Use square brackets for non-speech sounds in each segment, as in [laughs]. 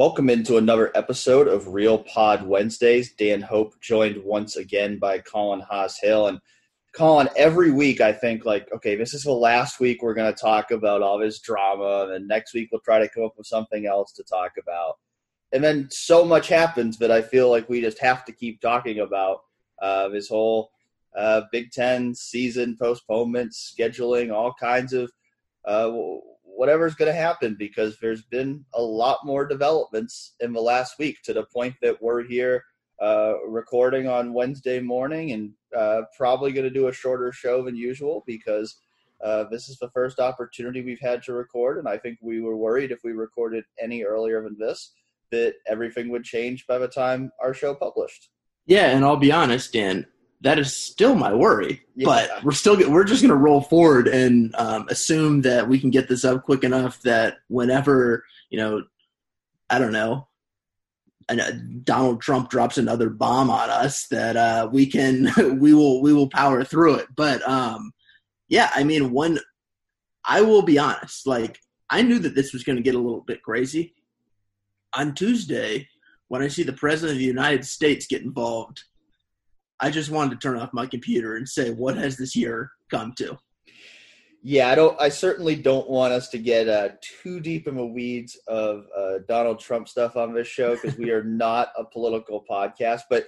Welcome into another episode of Real Pod Wednesdays. Dan Hope joined once again by Colin Hass-Hill. And Colin, every week I think like, okay, this is the last week we're going to talk about all this drama, and then next week we'll try to come up with something else to talk about. And then so much happens that I feel like we just have to keep talking about uh, this whole uh, Big Ten season postponements, scheduling, all kinds of uh, whatever's going to happen because there's been a lot more developments in the last week to the point that we're here uh, recording on Wednesday morning and uh, probably going to do a shorter show than usual because uh, this is the first opportunity we've had to record. And I think we were worried if we recorded any earlier than this that everything would change by the time our show published. Yeah, and I'll be honest, Dan that is still my worry. Yeah. But we're still we're just going to roll forward and um, assume that we can get this up quick enough that whenever you know, I don't know, and, uh, Donald Trump drops another bomb on us, that uh, we can [laughs] we will we will power through it. But um, yeah, I mean, one, I will be honest, like I knew that this was going to get a little bit crazy on Tuesday when I see the president of the United States get involved I just wanted to turn off my computer and say, what has this year come to? Yeah, I don't. I certainly don't want us to get uh, too deep in the weeds of uh, Donald Trump stuff on this show because we are not a political podcast. But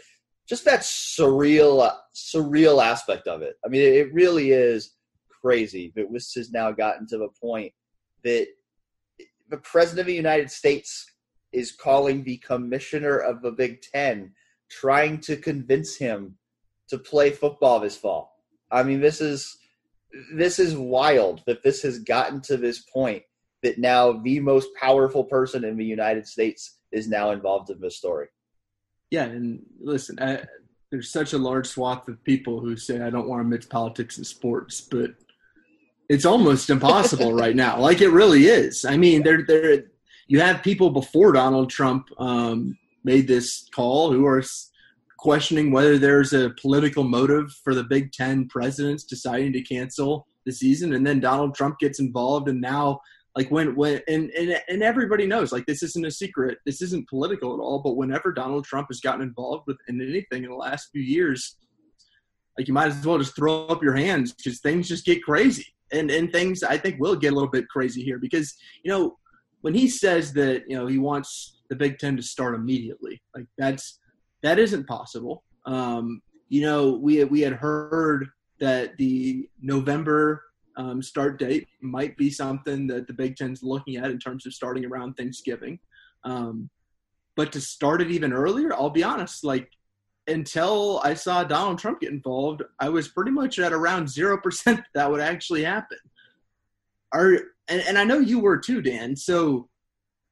just that surreal, uh, surreal aspect of it. I mean, it, it really is crazy that this has now gotten to the point that the president of the United States is calling the commissioner of the Big Ten, trying to convince him to play football this fall. I mean, this is this is wild that this has gotten to this point that now the most powerful person in the United States is now involved in this story. Yeah, and listen, I, there's such a large swath of people who say I don't want to mix politics and sports, but it's almost impossible [laughs] right now. Like it really is. I mean, there there you have people before Donald Trump um, made this call who are questioning whether there's a political motive for the Big Ten presidents deciding to cancel the season, and then Donald Trump gets involved, and now like when when and, and and everybody knows like this isn't a secret this isn't political at all but whenever donald trump has gotten involved with in anything in the last few years like you might as well just throw up your hands because things just get crazy. And and things i think will get a little bit crazy here because you know when he says that you know he wants the big ten to start immediately like that's that isn't possible. Um, you know, we we had heard that the November um, start date might be something that the Big Ten's looking at in terms of starting around Thanksgiving. Um, but to start it even earlier, I'll be honest, like until I saw Donald Trump get involved, I was pretty much at around zero percent [laughs] that would actually happen. Are and, and I know you were too, Dan. So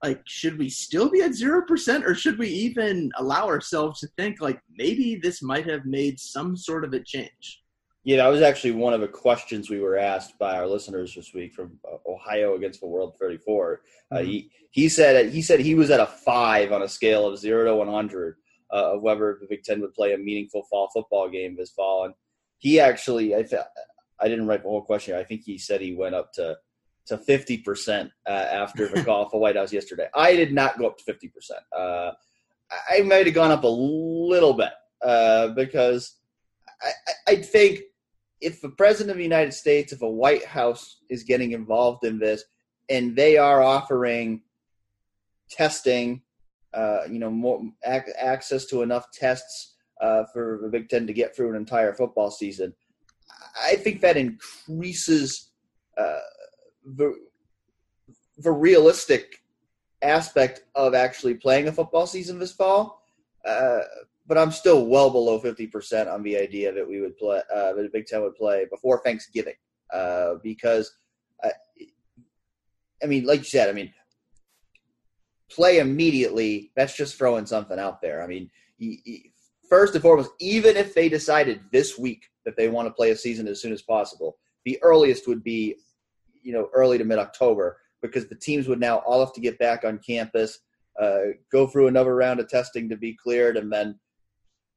like should we still be at 0% or should we even allow ourselves to think like maybe this might have made some sort of a change? Yeah that was actually one of the questions we were asked by our listeners this week from uh, ohio against the world 34 uh, mm-hmm. uh, he, he said he said he was at a five on a scale of 0 to 100 uh, of whether the big ten would play a meaningful fall football game this fall. And he actually i th- i didn't write the whole question. I think he said he went up to to 50% uh, after the [laughs] call for White House yesterday. I did not go up to 50%. Uh, I might have gone up a little bit uh, because I, I think if the President of the United States, if a White House is getting involved in this and they are offering testing, uh, you know, more ac- access to enough tests uh, for the Big Ten to get through an entire football season, I think that increases uh, the the realistic aspect of actually playing a football season this fall. Uh, but I'm still well below 50% on the idea that we would play, uh, that the Big Ten would play before Thanksgiving. Uh, because, I, I mean, like you said, I mean, play immediately, that's just throwing something out there. I mean, first and foremost, even if they decided this week that they want to play a season as soon as possible, the earliest would be you know early to mid October because the teams would now all have to get back on campus, uh, go through another round of testing to be cleared, and then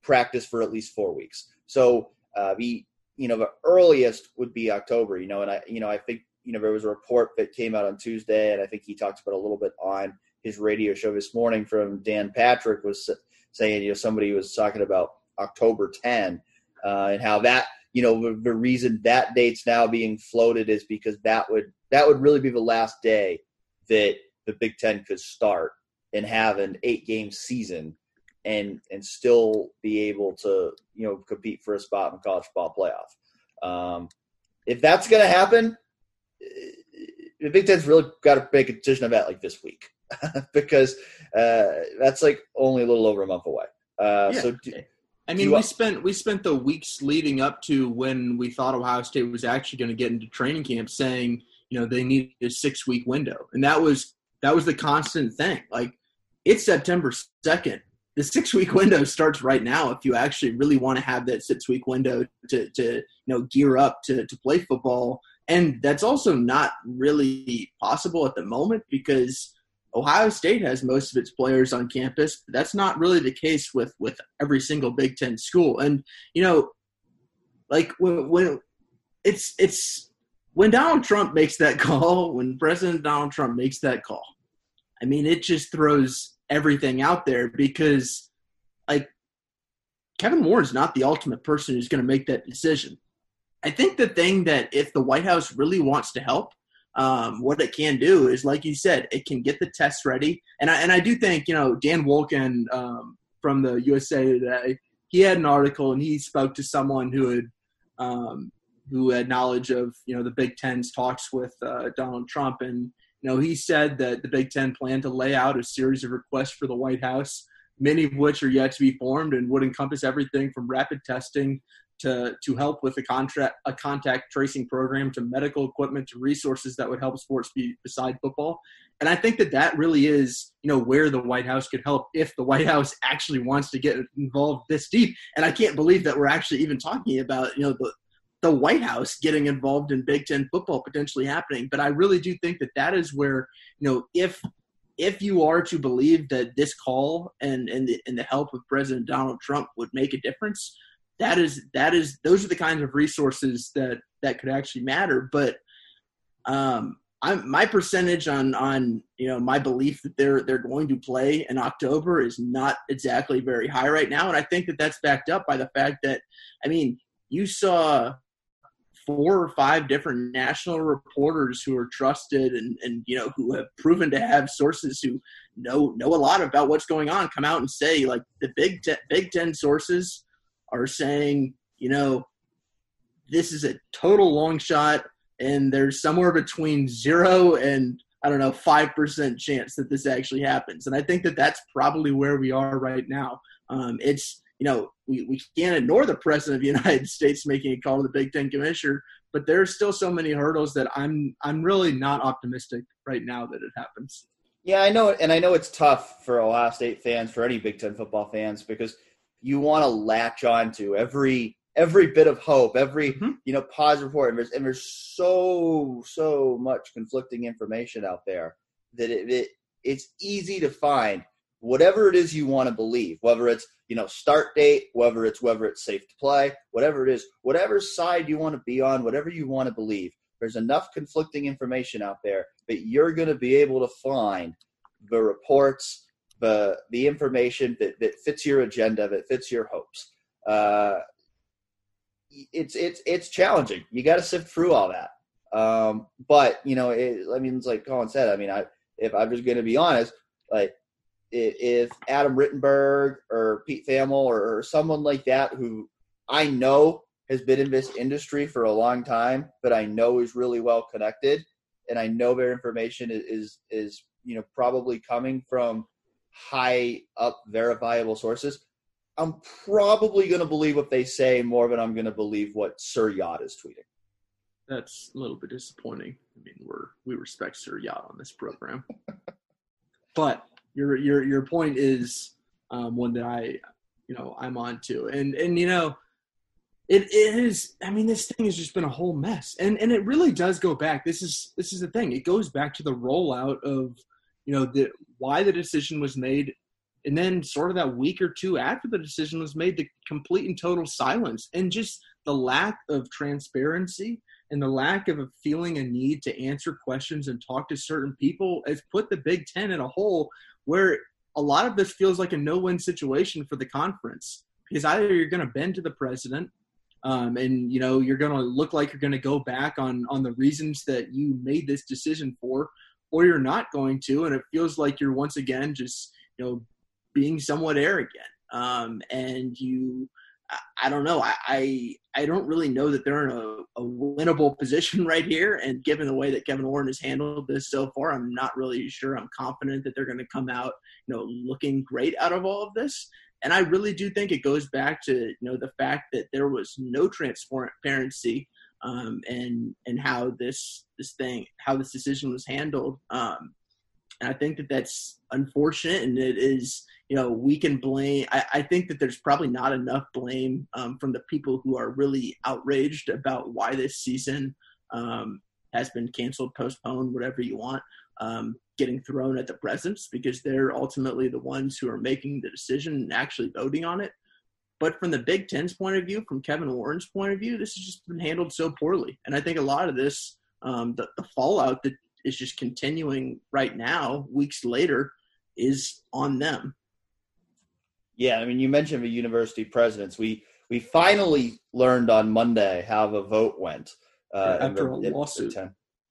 practice for at least four weeks. So uh, the you know the earliest would be October. You know, and I you know I think you know there was a report that came out on Tuesday, and I think he talked about a little bit on his radio show this morning from Dan Patrick was saying, you know, somebody was talking about October 10 uh, and how that, you know, the, the reason that date's now being floated is because that would that would really be the last day that the Big Ten could start and have an eight game season and and still be able to you know compete for a spot in the college football playoff. Um, if that's going to happen, the Big Ten's really got to make a decision that like this week [laughs] because uh, that's like only a little over a month away. Uh, yeah. So, do, I mean, we spent we spent the weeks leading up to when we thought Ohio State was actually going to get into training camp, saying you know they needed a six week window, and that was that was the constant thing. Like it's September second. The six week [laughs] window starts right now if you actually really want to have that six week window to, to you know gear up to, to play football. And that's also not really possible at the moment because ohio state has most of its players on campus that's not really the case with with every single big ten school and you know like when, when it's it's when donald trump makes that [laughs] call when president donald trump makes that call i mean it just throws everything out there because like Kevin Warren is not the ultimate person who's going to make that decision. I think the thing that if the White House really wants to help, um, what it can do is, like you said, it can get the tests ready. And I, and I do think, you know, Dan Wolken um, from the USA Today, he had an article and he spoke to someone who had um, who had knowledge of, you know, the Big Ten's talks with uh, Donald Trump. And you know, he said that the Big Ten planned to lay out a series of requests for the White House, many of which are yet to be formed and would encompass everything from rapid testing to, to help with a contract a contact tracing program to medical equipment to resources that would help sports be beside football. And I think that that really is, you know, where the White House could help if the White House [laughs] actually wants to get involved this deep. And I can't believe that we're actually even talking about, you know, the, the White House getting involved in Big Ten football potentially happening. But I really do think that that is where you know if if you are to believe that this call and and the, and the help of President Donald Trump would make a difference, that is that is those are the kinds of resources that that could actually matter. But um, I'm my percentage on on you know my belief that they're they're going to play in October is not exactly very high right now, and I think that that's backed up by the fact that I mean you saw four or five different national reporters who are trusted and, and you know who have proven to have sources who know know a lot about what's going on come out and say like the big ten, big 10 sources are saying you know this is a total long shot and there's somewhere between 0 and I don't know, 5% chance that this actually happens. And I think that that's probably where we are right now. Um, it's you know, we, we can't ignore the president of the [laughs] United States making a call to the Big Ten commissioner, but there's still so many hurdles that I'm I'm really not optimistic right now that it happens. Yeah, I know, and I know it's tough for Ohio State fans, for any Big Ten football fans, because you want to latch on to every every bit of hope, every mm-hmm. you know positive report, and there's and there's so so much conflicting information out there that it, it it's easy to find whatever it is you want to believe, whether it's you know start date, whether it's whether it's safe to play, whatever it is, whatever side you want to be on, whatever you want to believe. There's enough conflicting information out there that you're going to be able to find the reports, the the information that, that fits your agenda, that fits your hopes. Uh, it's it's it's challenging. You got to sift through all that. Um, but you know, it, I mean, it's like Colin said. I mean, I if I'm just going to be honest, like if Adam Rittenberg or Pete Thamel or, or someone like that who I know has been in this industry for a long time, but I know is really well connected, and I know their information is is, is you know probably coming from high up verifiable sources. I'm probably going to believe what they say more than I'm going to believe what Sir Yacht is tweeting. That's a little bit disappointing. I mean, we're we respect Sir Yacht on this program, [laughs] but your your your point is um, one that I you know I'm on to, and and you know it, it is i mean this thing has just been a whole mess and and it really does go back this is this is the thing it goes back to the rollout of you know the why the decision was made and then sort of that week or two after the decision was made the complete and total silence and just the lack of transparency and the lack of feeling a need to answer questions and talk to certain people has put the Big Ten in a hole where a lot of this feels like a no-win situation for the conference. Because either you're going to bend to the president um, and you know you're going to look like you're going to go back on on the reasons that you made this decision for or you're not going to and it feels like you're once again just you know being somewhat arrogant. Um, and you I, don't know. I, I, I don't really know that they're in a, a winnable [laughs] position right here. And given the way that kevin warren has handled this so far i'm not really sure i'm confident that they're going to come out you know looking great out of all of this. And I really do think it goes back to you know the fact that there was no transparency um, and and how this this thing how this decision was handled. Um, and I think that that's unfortunate, and it is you know we can blame. I, I think that there's probably not enough blame um, from the people who are really outraged about why this season um, has been canceled, postponed, whatever you want. Um, getting thrown at the presidents because they're ultimately the ones who are making the decision and actually voting on it. But from the Big Ten's point of view, from Kevin Warren's point of view, this has just been handled so poorly. And I think a lot of this, um, the, the fallout that is just continuing right now, weeks later, is on them. Yeah, I mean, you mentioned the university presidents. We we finally learned on Monday how the vote went uh, after the, a lawsuit.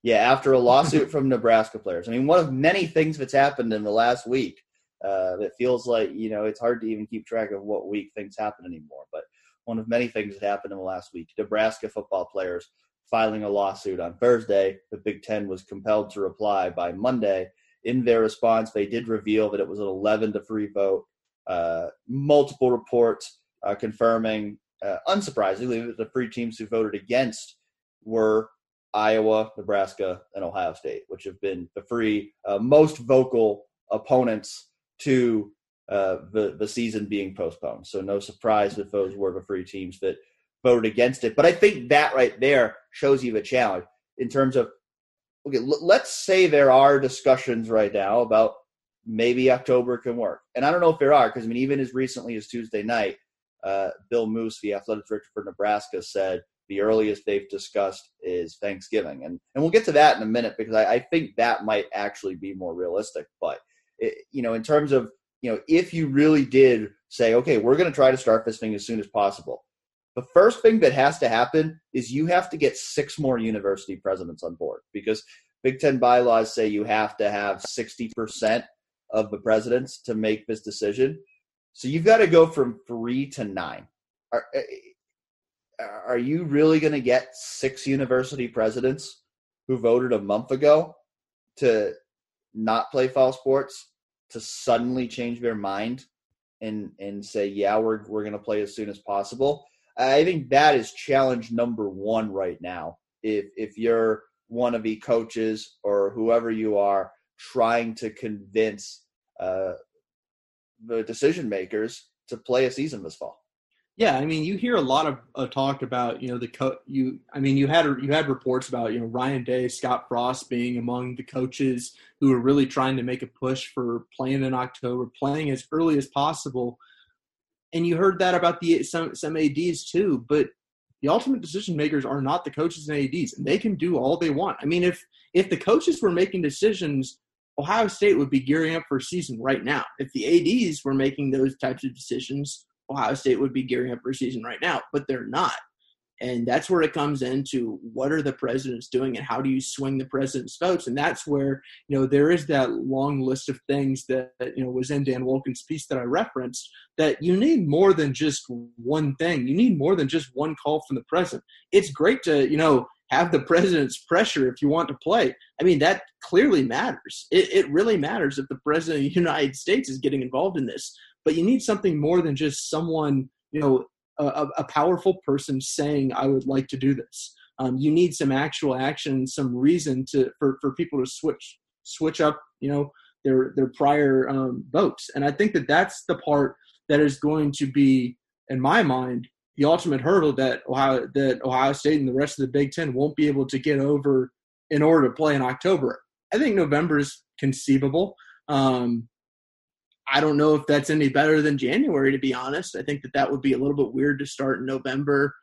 Yeah, after a lawsuit from Nebraska players. I mean, one of many things that's happened in the last week uh, that feels like, you know, it's hard to even keep track of what week things happen anymore. But one of many things that happened in the last week. Nebraska football players filing a lawsuit on Thursday. The Big Ten was compelled to reply by Monday. In their response, they did reveal that it was an 11 to 3 vote. Uh, multiple reports uh, confirming, uh, unsurprisingly, that the three teams who voted against were Iowa, Nebraska, and Ohio State, which have been the three uh, most vocal opponents to uh, the the season being postponed. So no surprise that those were the three teams that voted against it. But I think that right there shows you the challenge in terms of okay. L- let's say there are discussions right now about maybe October can work, and I don't know if there are because I mean even as recently as Tuesday night, uh, Bill Moos, the athletic director for Nebraska, said the earliest they've discussed is Thanksgiving, and and we'll get to that in a minute because I, I think that might actually be more realistic. But Eh, you know, in terms of you know, if you really did say, okay, we're going to try to start this thing as soon as possible, the first thing that has to happen is you have to get six more university presidents on board because Big Ten bylaws say you have to have sixty percent of the presidents to make this decision. So you've got to go from three to nine. Are, eh, eh, are you really going to get six university presidents who voted a month ago to not play fall sports to suddenly change their mind and and say yeah we're we're going to play as soon as possible. I think that is challenge number 1 right now. If if you're one of the coaches or whoever you are trying to convince uh, the decision makers to play a season this fall yeah, I mean, you hear a lot of uh, talk about you know the co- you. I mean, you had you had reports about you know Ryan Day, Scott Frost being among the coaches who are really trying to make a push for playing in October, playing as early as possible. And you heard that about the some some ads too, but the ultimate decision makers are not the coaches and ads, and they can do all they want. I mean, if if the coaches were making decisions, Ohio State would be gearing up for a season right now. If the ads were making those types of decisions Ohio State would be gearing up for season right now, but they're not. And that's where it comes into what are the presidents doing and how do you swing the president's votes? And that's where, you know, there is that long list of things that, you know, was in Dan Wolken's piece that I referenced that you need more than just one thing. You need more than just one call from the president. It's great to, you know, have the president's pressure if you want to play. I mean, that clearly matters. It, it really matters if the president of the United States is getting involved in this but you need something more than just someone, you know, a, a powerful person saying, I would like to do this. Um, you need some actual action, some reason to for, for people to switch switch up, you know, their their prior um, votes. And I think that that's the part that is going to be, in my mind, the ultimate hurdle that Ohio that Ohio State and the rest of the Big Ten won't be able to get over in order to play in October. I think November is conceivable. Um, I don't know if that's any better than January, to be honest. I think that that would be a little bit weird to start in November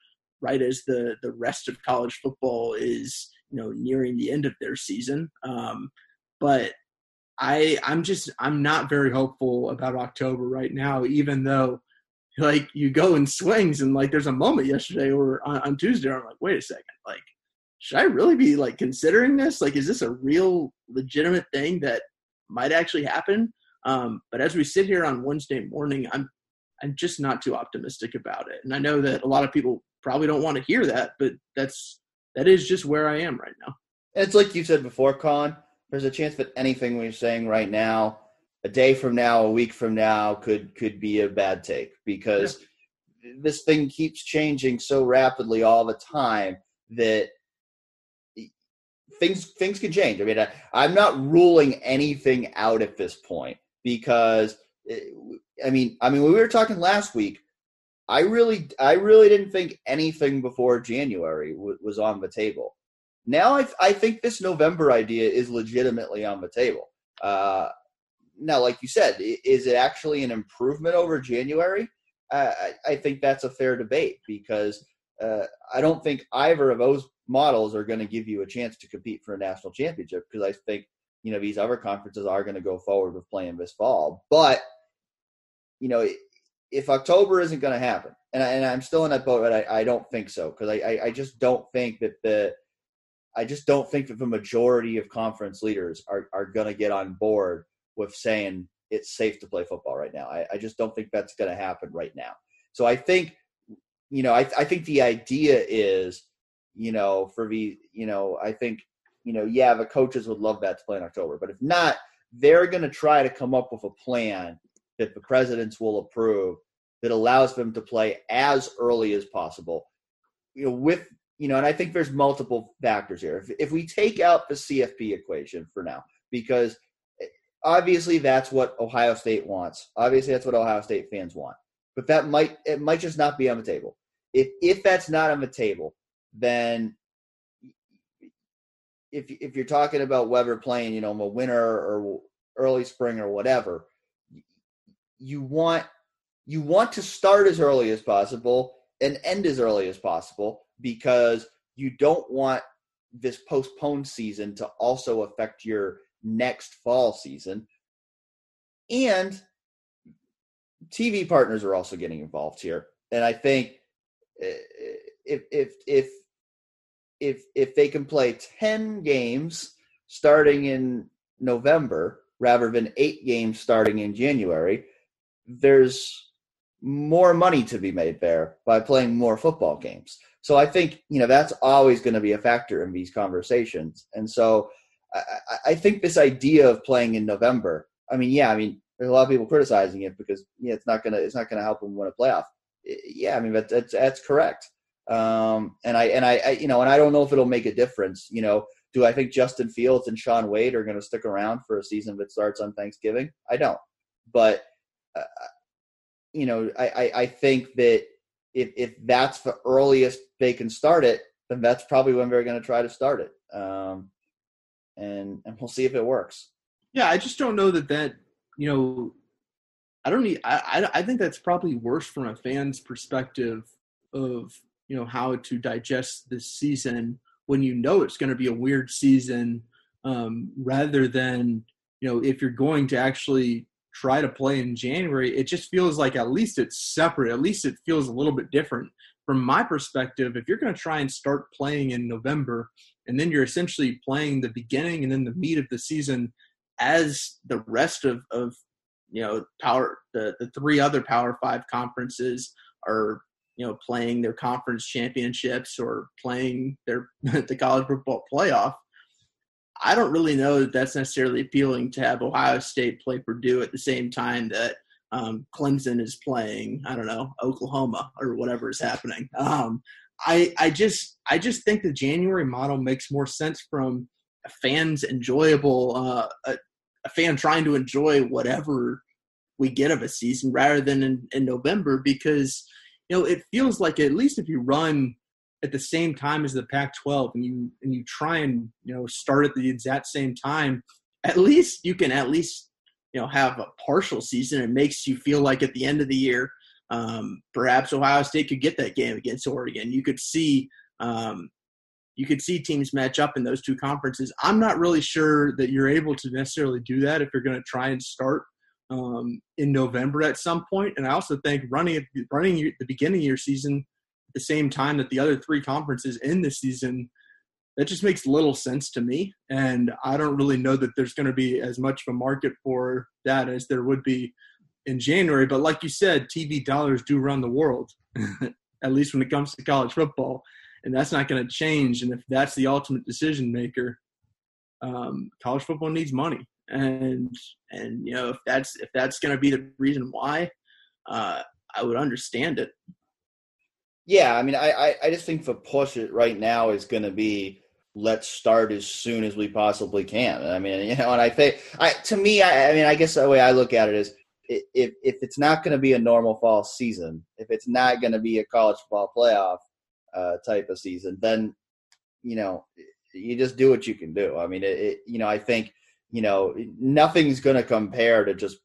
right as the the rest of college football is you know nearing the end of their season. Um, but I I'm just I'm not very hopeful about October right now, even though like you go in swings and like there's a moment yesterday or on, on Tuesday I'm like, wait a second, like should I really be like considering this? Like, is this a real legitimate thing that might actually happen? Um, but as we sit here on Wednesday morning, I'm I'm just not too optimistic about it. And I know that a lot of people probably don't want to hear that, but that's that is just where I am right now. It's like you said before, Con. There's a chance that anything we're saying right now, a day from now, a week from now, could could be a bad take because yeah. this thing keeps changing so rapidly all the time that things things can change. I mean, I, am not ruling anything out at this point because eh, I mean, I mean, when we were talking last week, I really, I really didn't think anything before January w- was on the table. Now, I, I think this November idea is legitimately on the table. Uh, now, like you said, is it actually an improvement over January? I, I think that's a fair debate because uh, I don't think either of those models are going to give you a chance to compete for a national championship because I think you know these other conferences are going to go forward with playing this fall. But you know, if October isn't going to happen, and, I, I'm still in that boat, but I, I don't think so because I, I, I just don't think that the I just don't think that the majority of conference leaders are, are going to get on board with saying it's safe to play football right now. I, I just don't think that's going to happen right now. So I think, you know, I, I think the idea is, you know, for the, you know, I think, you know, yeah, the coaches would love that to play in October, but if not, they're going to try to come up with a plan that the presidents will approve that allows them to play as early as possible. You know, with you know, and I think there's multiple factors here. If, if we take out the CFP equation for now, because eh, obviously that's what Ohio State wants. Obviously that's what Ohio State fans want. But that might it might just not be on the table. If if that's not on the table, then if if you're talking about Weber playing, you know, a winter or early spring or whatever, you want you want to start as early as possible and end as early as possible because you don't want this postponed season to also affect your next fall season. And TV partners are also getting involved here. And I think eh, if if if if if they can play 10 games starting in November rather than 8 games starting in January, there's more money to be made there by playing more football games. So I think you know that's always going to be a factor in these conversations. And so I, I, think this idea of playing in November. I mean, yeah, I mean, there's a lot of people criticizing it because yeah, it's not gonna it's not gonna help them win a playoff. Yeah, I mean, but that's that's correct. Um, and I and I, I you know, and I don't know if it'll make a difference. You know, do I think Justin Fields and Shaun Wade are going to stick around for a season that starts on Thanksgiving? I don't. But uh, you know, I, I, I think that if if that's the earliest they can start it, then that's probably when they're going to try to start it. Um, and and we'll see if it works. Yeah, I just don't know that that you know, I don't need. I I, I think that's probably worse from a fan's perspective of you know how to digest this season when you know it's going to be a weird season, um, rather than you know if you're going to actually try to play in January, it just feels like at least it's separate. At least it feels a little bit different. From my perspective, if you're going to try and start playing in November, and then you're essentially playing the beginning and then the meat of the season as the rest of, of you know power the, the three other power five conferences are you know playing their conference championships or playing their [laughs] the college football playoff I don't really know that that's necessarily appealing to have Ohio State play Purdue at the same time that um, Clemson is playing. I don't know Oklahoma or whatever is happening. Um, I I just I just think the January model makes more sense from a fan's enjoyable uh, a, a fan trying to enjoy whatever we get of a season rather than in, in November because you know it feels like at least if you run at the same time as the Pac-12 and you and you try and you know start at the exact same time, at least you can at least you know have a partial season. It makes you feel like at the end of the year, um, perhaps Ohio State could get that game against Oregon. You could see um, you could see teams match up in those two conferences. I'm not really sure that you're able to necessarily do that if you're going to try and start um, in November at some point. And I also think running running the beginning of your season at the same time that the other three conferences in the season that just makes little sense to me. And I don't really know that there's going to be as much of a market for that as there would be in January. But like you said, TV dollars do run the world, [laughs] at least when it comes to college football. And that's not going to change. And if that's the ultimate decision maker, um, college football needs money. And and you know if that's if that's going to be the reason why, uh, I would understand it. Yeah, I mean, I, I just think the push right now is going to be let's start as soon as we possibly can. I mean, [laughs] you know, and I think, I to me, I, I mean, I guess the way I look at it is, if if it's not going to be a normal fall season, if it's not going to be a college football playoff uh, type of season, then you know you just do what you can do. I mean, it, it you know, I think you know nothing's going to compare to just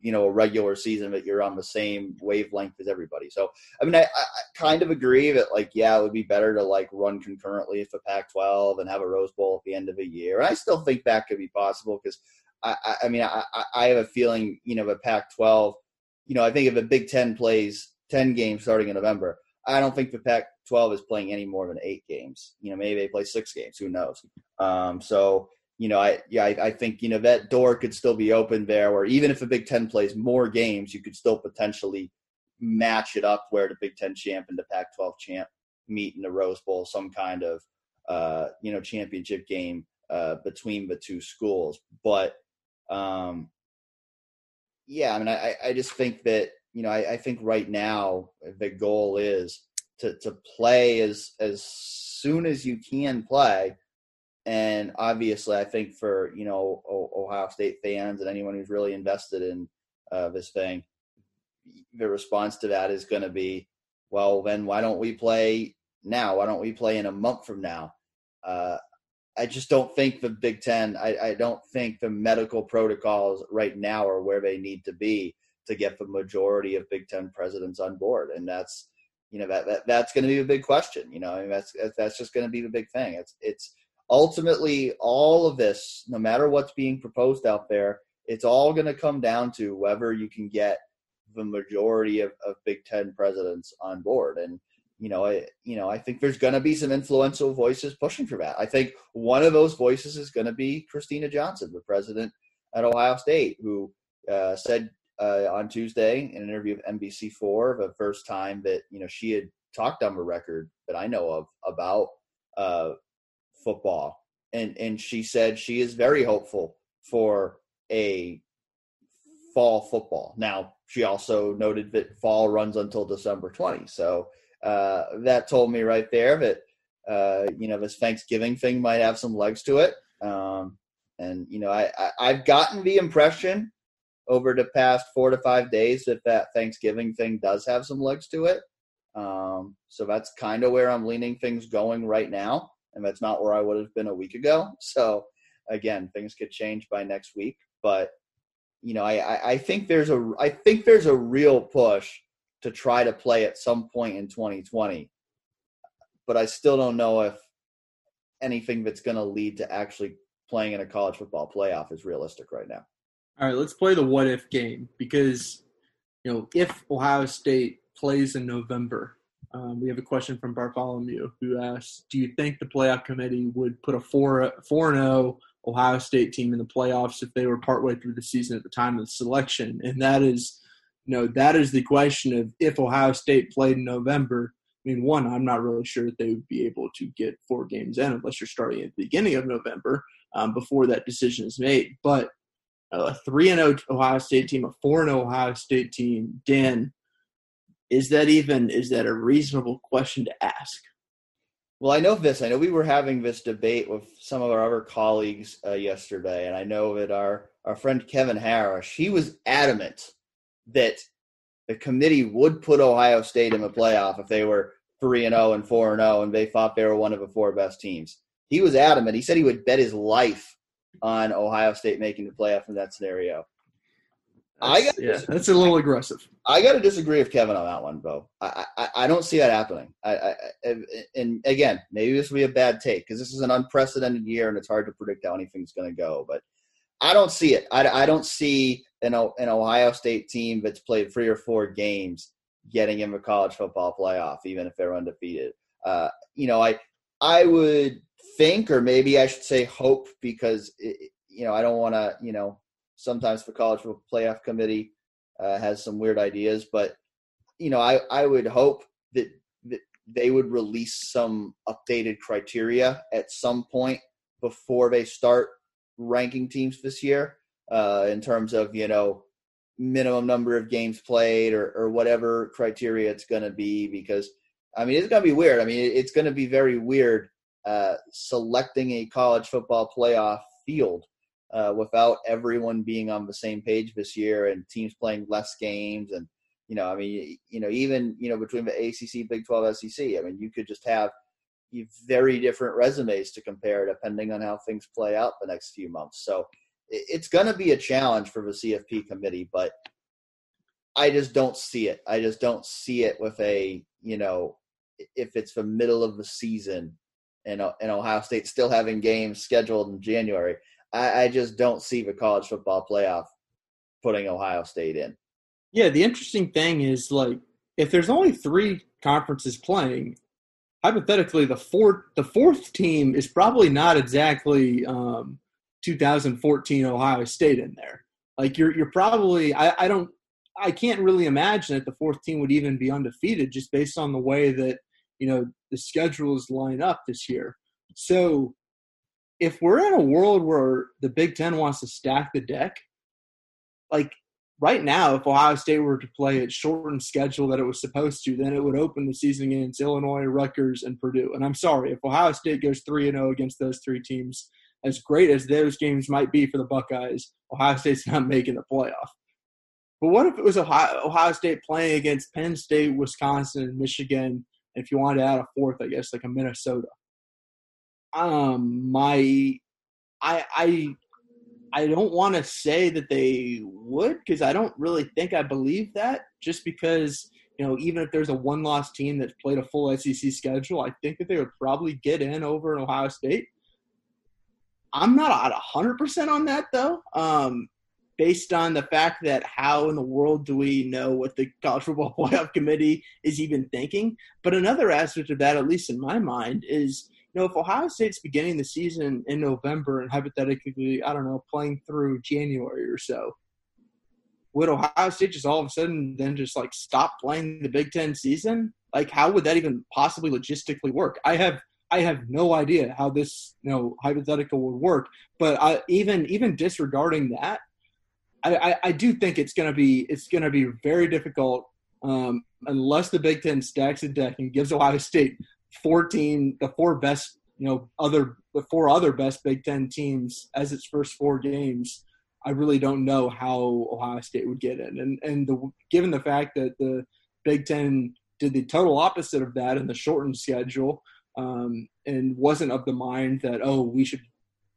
you know a regular season that you're on the same wavelength as everybody. So I mean, I, I kind of agree that like yeah, it would be better to like run concurrently for Pac-12 and have a Rose Bowl at the end of the year. And I still think that could be possible because I, I, I mean I, I have a feeling you know the Pac-12, you know I think if the Big Ten plays ten games starting in November, I don't think the Pac-12 is playing any more than eight games. You know maybe they play six games. Who knows? Um, so you know, I yeah, I, I, think you know that door could still be open there. Where even if the Big Ten plays more games, you could still potentially match it up where the Big Ten champ and the Pac-12 champ meet in the Rose Bowl, some kind of uh, you know championship game uh, between the two schools. But um, yeah, I mean, I, I just think that you know, I, I think right now the goal is to to play as as soon as you can play and obviously, I think for you know Ohio State fans and anyone who's really invested in uh, this thing, the response to that is going to be, well, then why don't we play now? Why don't we play in a month from now? Uh, I just don't think the Big Ten. I, I don't think the medical protocols right now are where they need to be to get the majority of Big Ten presidents on board, and that's you know that, that that's going to be a big question. You know, I mean, that's that's just going to be the big thing. It's it's ultimately all of this no matter what's being proposed out there it's all going to come down to whether you can get the majority of, of big ten presidents on board. And you know I, you know i think there's going to be some influential voices pushing for that. I think one of those voices is going to be Kristina johnson the president at ohio state who uh, said uh, on tuesday in an interview with nbc4 the first time that you know she had talked on the record that i know of about uh, football. And and she said she is very hopeful for a fall football. Now, she also noted that fall runs until December 20. So uh, that told me right there that, uh, you know, this Thanksgiving thing might have some legs to it. Um, and, you know, I, I, I've gotten the impression over the past four to five days that that Thanksgiving thing does have some legs to it. Um, so that's kind of where I'm leaning things going right now and that's not where I would have been a week ago. So again, things could change by next week, but you know, I, I think there's a I think there's a real push to try to play at some point in 2020, but I still don't know if anything that's going to lead to actually playing in a college football playoff is realistic right now. All right, let's play the what if game because you know if Ohio State plays in November, um, we have a question from Bartholomew who asks, "Do you think the playoff committee would put a four four zero oh Ohio State team in the playoffs if they were partway through the season at the time of the selection?" And that is, you know, that is the question of if Ohio State played in November. I mean, one, I'm not really sure that they would be able to get four games in unless you're starting at the beginning of November um, before that decision is made. But a three and oh Ohio State team, a four and zero Ohio State team, Dan is that even is that a reasonable question to ask? Well, I know this. I know we were having this debate with some of our other colleagues uh, yesterday, and I know that our our friend Kevin Harris, he was adamant that the committee would put Ohio State in the playoff if they were three and zero oh and four and zero, oh, and they thought they were one of the four best teams. He was adamant. He said he would bet his life on Ohio State making the playoff in that scenario. I got yeah, that's a little aggressive. I got to disagree with Kevin on that one, Bo. I, I, I don't see that happening. I, I, and again, maybe this will be a bad take because this is an unprecedented year and it's hard to predict how anything's going to go. But I don't see it. I, I don't see an, an Ohio State team that's played three or four games getting in the college football playoff, even if they're undefeated. Uh, you know, I I would think, or maybe I should say hope, because it, you know I don't want to. You know, sometimes the college football playoff committee uh, has some weird ideas, but you know, I I would hope that that they would release some updated criteria at some point before they start ranking teams this year uh, in terms of you know minimum number of games played or, or whatever criteria it's going to be because i mean it's going to be weird. I mean it's going to be very weird uh, selecting a college football playoff field uh, without everyone being on the same page this year and teams playing less games and you know i mean you know even you know between the acc big 12 sec i mean you could just have very different resumes to compare depending on how things play out the next few months. So it's going to be a challenge for the CFP committee, but I just don't see it. I just don't see it with a, you know, if it's the middle of the season and, and Ohio State still having games scheduled in January. I, I just don't see the college football playoff putting Ohio State in. Yeah, the interesting thing is like if there's only three conferences playing, hypothetically the fourth the fourth team is probably not exactly um, 2014 Ohio State in there. Like you're you're probably I, I don't I can't really imagine that the fourth team would even be undefeated just based on the way that you know the schedules line up this year. So if we're in a world where the Big Ten wants to stack the deck, like right now, if Ohio State were to play its shortened schedule that it was supposed to, then it would open the season against Illinois, Rutgers, and Purdue. And I'm sorry, if Ohio State goes 3 and 0 against those three teams, as great as those games might be for the Buckeyes, Ohio State's [laughs] not making the playoff. But what if it was Ohio, Ohio State playing against Penn State, Wisconsin, and Michigan? And If you wanted to add a fourth, I guess like a Minnesota. Um, my, I, I I don't want to say that they would because I don't really think I believe that. Just because you know, even if there's a one-loss team that's played a full SEC schedule, I think that they would probably get in over in Ohio State. I'm not at 100% on that though, um, based on the fact that how in the world do we know what the college football [laughs] playoff committee is even thinking? But another aspect of that, at least in my mind, is you know, if Ohio State's beginning the season in November and hypothetically, I don't know, playing through January or so, would Ohio State just all of a sudden then just like stop playing the Big Ten season? Like, how would that even possibly logistically work? I have I have no idea how this you know hypothetical would work. But I, even even disregarding that, I, I, I do think it's gonna be it's gonna be very difficult um, unless the Big Ten stacks a deck and gives Ohio State 14, the four best, you know, other the four other best Big Ten teams as its first four games. I really don't know how Ohio State would get in, and and the, given the fact that the Big Ten did the total opposite of that in the shortened schedule, um, and wasn't of the mind that oh we should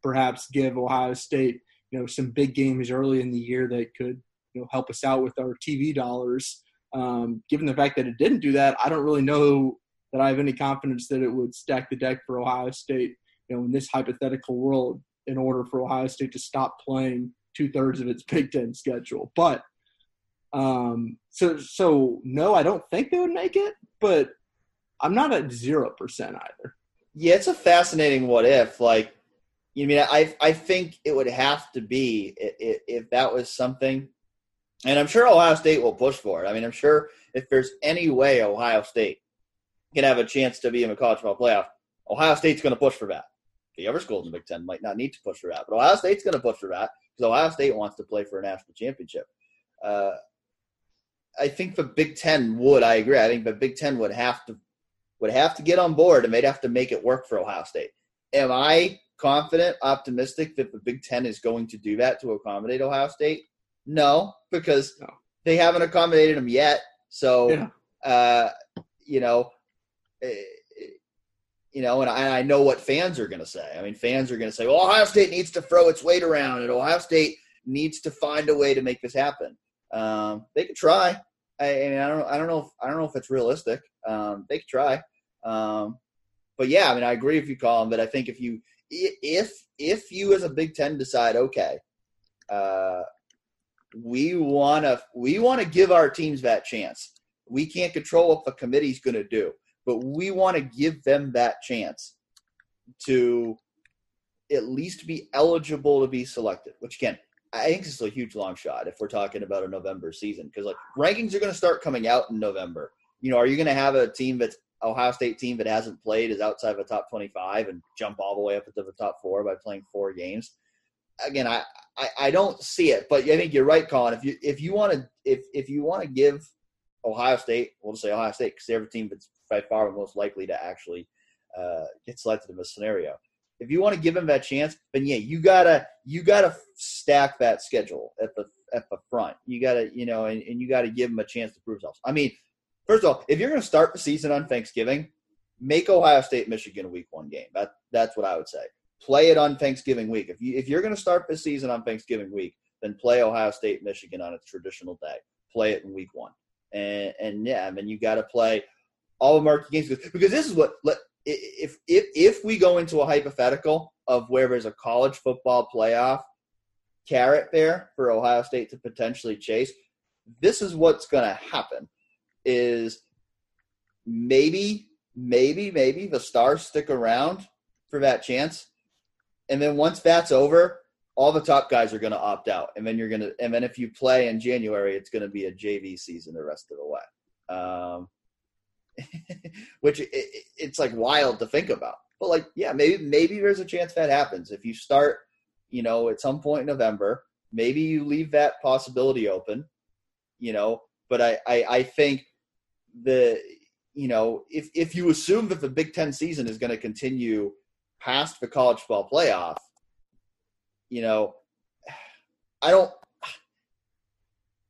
perhaps give Ohio State you know some big games early in the year that could you know help us out with our TV dollars. Um, given the fact that it didn't do that, I don't really know that I have any confidence that it would stack the deck for Ohio State, you know, in this hypothetical world, in order for Ohio State to stop playing two thirds of its [laughs] Big Ten schedule. But um, so so no, I don't think they would make it, but I'm not at zero percent either. Yeah, it's a fascinating what if. Like, you mean I I think it would have to be if, if that was something, and I'm sure Ohio State will push for it. I mean, I'm sure if there's any way Ohio State can have a chance to be in the college football playoff, Ohio State's going to push for that. The other schools in the Big Ten might not need to push for that, but Ohio State's going to push for that because Ohio State wants to play for a national championship. Uh, I think the Big Ten would. I agree. I think the Big Ten would have to would have to get on board, and they'd have to make it work for Ohio State. Am I confident, optimistic that the Big Ten is going to do that to accommodate Ohio State? No, because no. they haven't accommodated them yet. So, yeah. uh, you know, you know, and I, I know what fans are going to say. I mean, fans are going to say, well, Ohio State needs to throw its weight around, and Ohio State needs to find a way to make this happen. Um, they could try. I, I, mean, I don't, I don't know, if, I don't know if it's realistic. Um, they could try. Um, but yeah, I mean, I agree if you call them, but I think if you, if, if you as a Big Ten decide, okay, uh, we want to, we want to give our teams that chance. We can't control what the committee's going to do, but we want to give them that chance to at least be eligible to be selected, which again, I think this is a huge long shot if we're talking about a November season because like rankings are going to start coming out in November. You know, are you going to have a team that's Ohio State team that hasn't played is outside of the top 25 and jump all the way up into the top four by playing four games? Again, I, I, I don't see it, but I think you're right, Colin. If you if you want to if if you want to give Ohio State, we'll just say Ohio State because the team that's by far most likely to actually uh, get selected in this scenario if you want to give him that chance, then yeah, you gotta you gotta stack that schedule at the at the front. You gotta you know, and, and you gotta give him a chance to prove himself. I mean, first of all, if you're gonna start the season on Thanksgiving, make Ohio State Michigan a week one game. That that's what I would say. Play it on Thanksgiving week. If you if you're gonna start the season on Thanksgiving week, then play Ohio State Michigan on its traditional day. Play it in week one. And and yeah, I mean you gotta play all the market games because this is what if if if we go into a hypothetical of where there's a college football playoff carrot there for Ohio State to potentially chase, this is what's going to happen is maybe maybe maybe the stars stick around for that chance and then once that's over all the top guys are going to opt out and then you're going to and then if you play in january it's going to be a jv season the rest of the way. Um, [laughs] which it, it's like wild to think about. But like, yeah, maybe maybe there's a chance that happens if you start, you know, at some point in November. Maybe you leave that possibility open, you know. But I I, I think the you know if if you assume that the Big Ten season is going to continue past the college football playoff, you know, I don't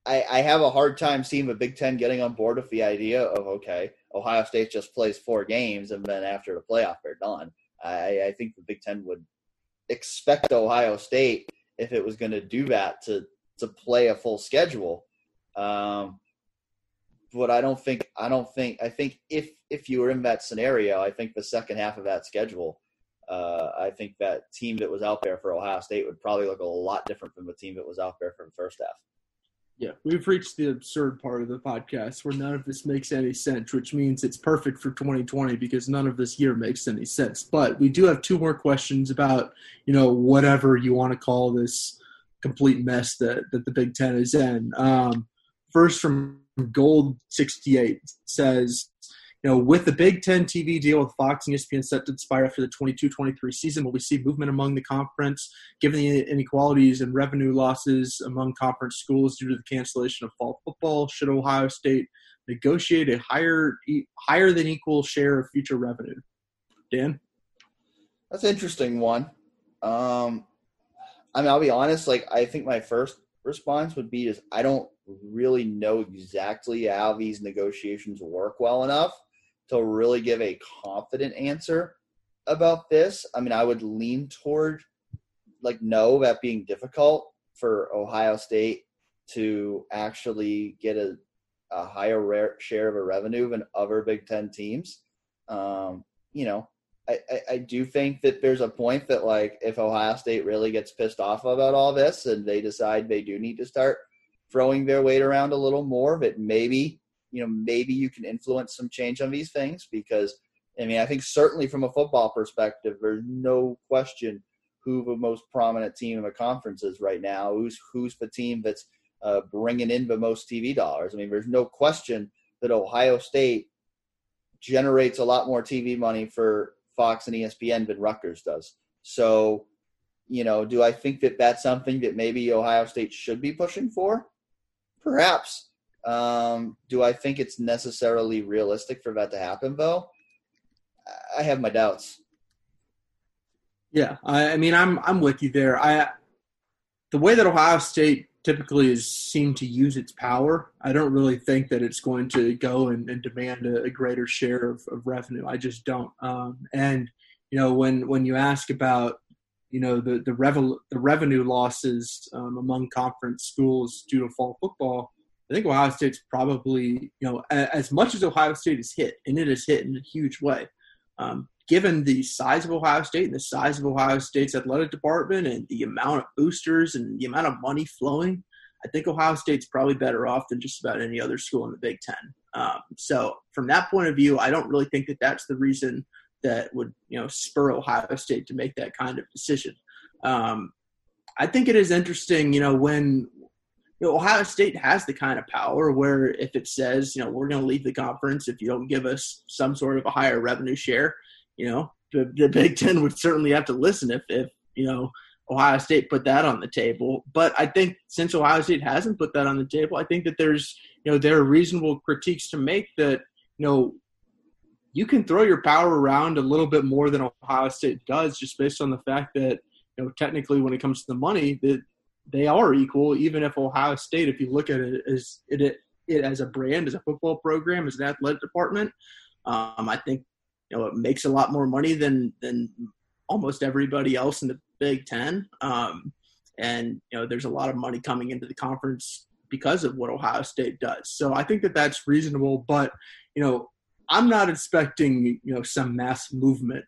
I, I have a hard time seeing the Big Ten getting on board with the idea of okay, Ohio State just plays four games and then after the playoff they're done. I, I think the Big Ten would expect Ohio State if it was going to do that to to play a full schedule. Um, but I don't think I don't think I think if if you were in that scenario, I think the second half of that schedule, uh, I think that team that was out there for Ohio State would probably look a lot different from the team that was out there for the first half. Yeah, we've reached the absurd part of the podcast where none of this makes any sense, which means it's perfect for 2020 because none of this year makes any sense. But we do have two more questions about, you know, whatever you want to call this complete mess that, that the Big Ten is in. Um, first from Gold 68 says, you know, with the Big Ten TV deal with Fox and ESPN set to expire after the 22-23 season, will we see movement among the conference, given the inequalities and revenue losses among conference schools due to the cancellation of fall football? Should Ohio State negotiate a higher higher than equal share of future revenue? Dan, that's an interesting one. Um, I mean, I'll be honest. Like, I think my first response would be is I don't really know exactly how these negotiations work well enough to really give a confident answer about this. I mean, I would lean toward like no, that being difficult for Ohio State to actually get a, a higher share of a revenue than other Big Ten teams. Um, you know, I, I, I, do think that there's a point that like if Ohio State really gets pissed off about all this and they decide they do need to start throwing their weight around a little more, that maybe you know maybe you can influence some change on these things because I mean I think certainly from a football perspective there's no question who the most prominent team in the conference is right now who's who's the team that's uh, bringing in the most TV dollars. I mean there's no question that Ohio State generates a lot more TV money for Fox and ESPN than Rutgers does. So you know do I think that that's something that maybe Ohio State should be pushing for? Perhaps um, do I think it's necessarily realistic for that to happen, though? I have my doubts. Yeah, I, I mean, I'm I'm with you there. I the way that Ohio State typically is seen to use its power, I don't really think that it's going to go and, and demand a, a, greater share of, of, revenue. I just don't. Um, and you know, when when you ask about you know the the, revel- the revenue losses um, among conference schools due to fall football, I think Ohio State's probably, you know, as much as Ohio State is hit, and it is hit in a huge way, um, given the size of Ohio State and the size of Ohio State's athletic department and the amount of boosters and the amount of money flowing, I think Ohio State's probably better off than just about any other school in the Big Ten. Um, so from that point of view, I don't really think that that's the reason that would you know spur Ohio State to make that kind of decision. Um, I think it is interesting, you know, when you know, Ohio State has the kind of power where if it says, you know, we're going to leave the conference if you don't give us some sort of a higher revenue share, you know, the, the [laughs] Big Ten would certainly have to listen if, if you know Ohio State put that on the table. But I think since Ohio State hasn't put that on the table, I think that there's you know there are reasonable critiques to make that you know you can throw your power around a little bit more than Ohio State does, just based on the fact that you know technically when it comes to the money that they are equal. Even if Ohio State, if you look at it as it, it as a brand, as a football program, as an athletic department, um, I think you know it makes a lot more money than than almost everybody else in the Big Ten. Um, and you know there's a lot of money coming into the conference because of what Ohio State does. So I think that that's reasonable, but you know I'm not expecting you know some mass movement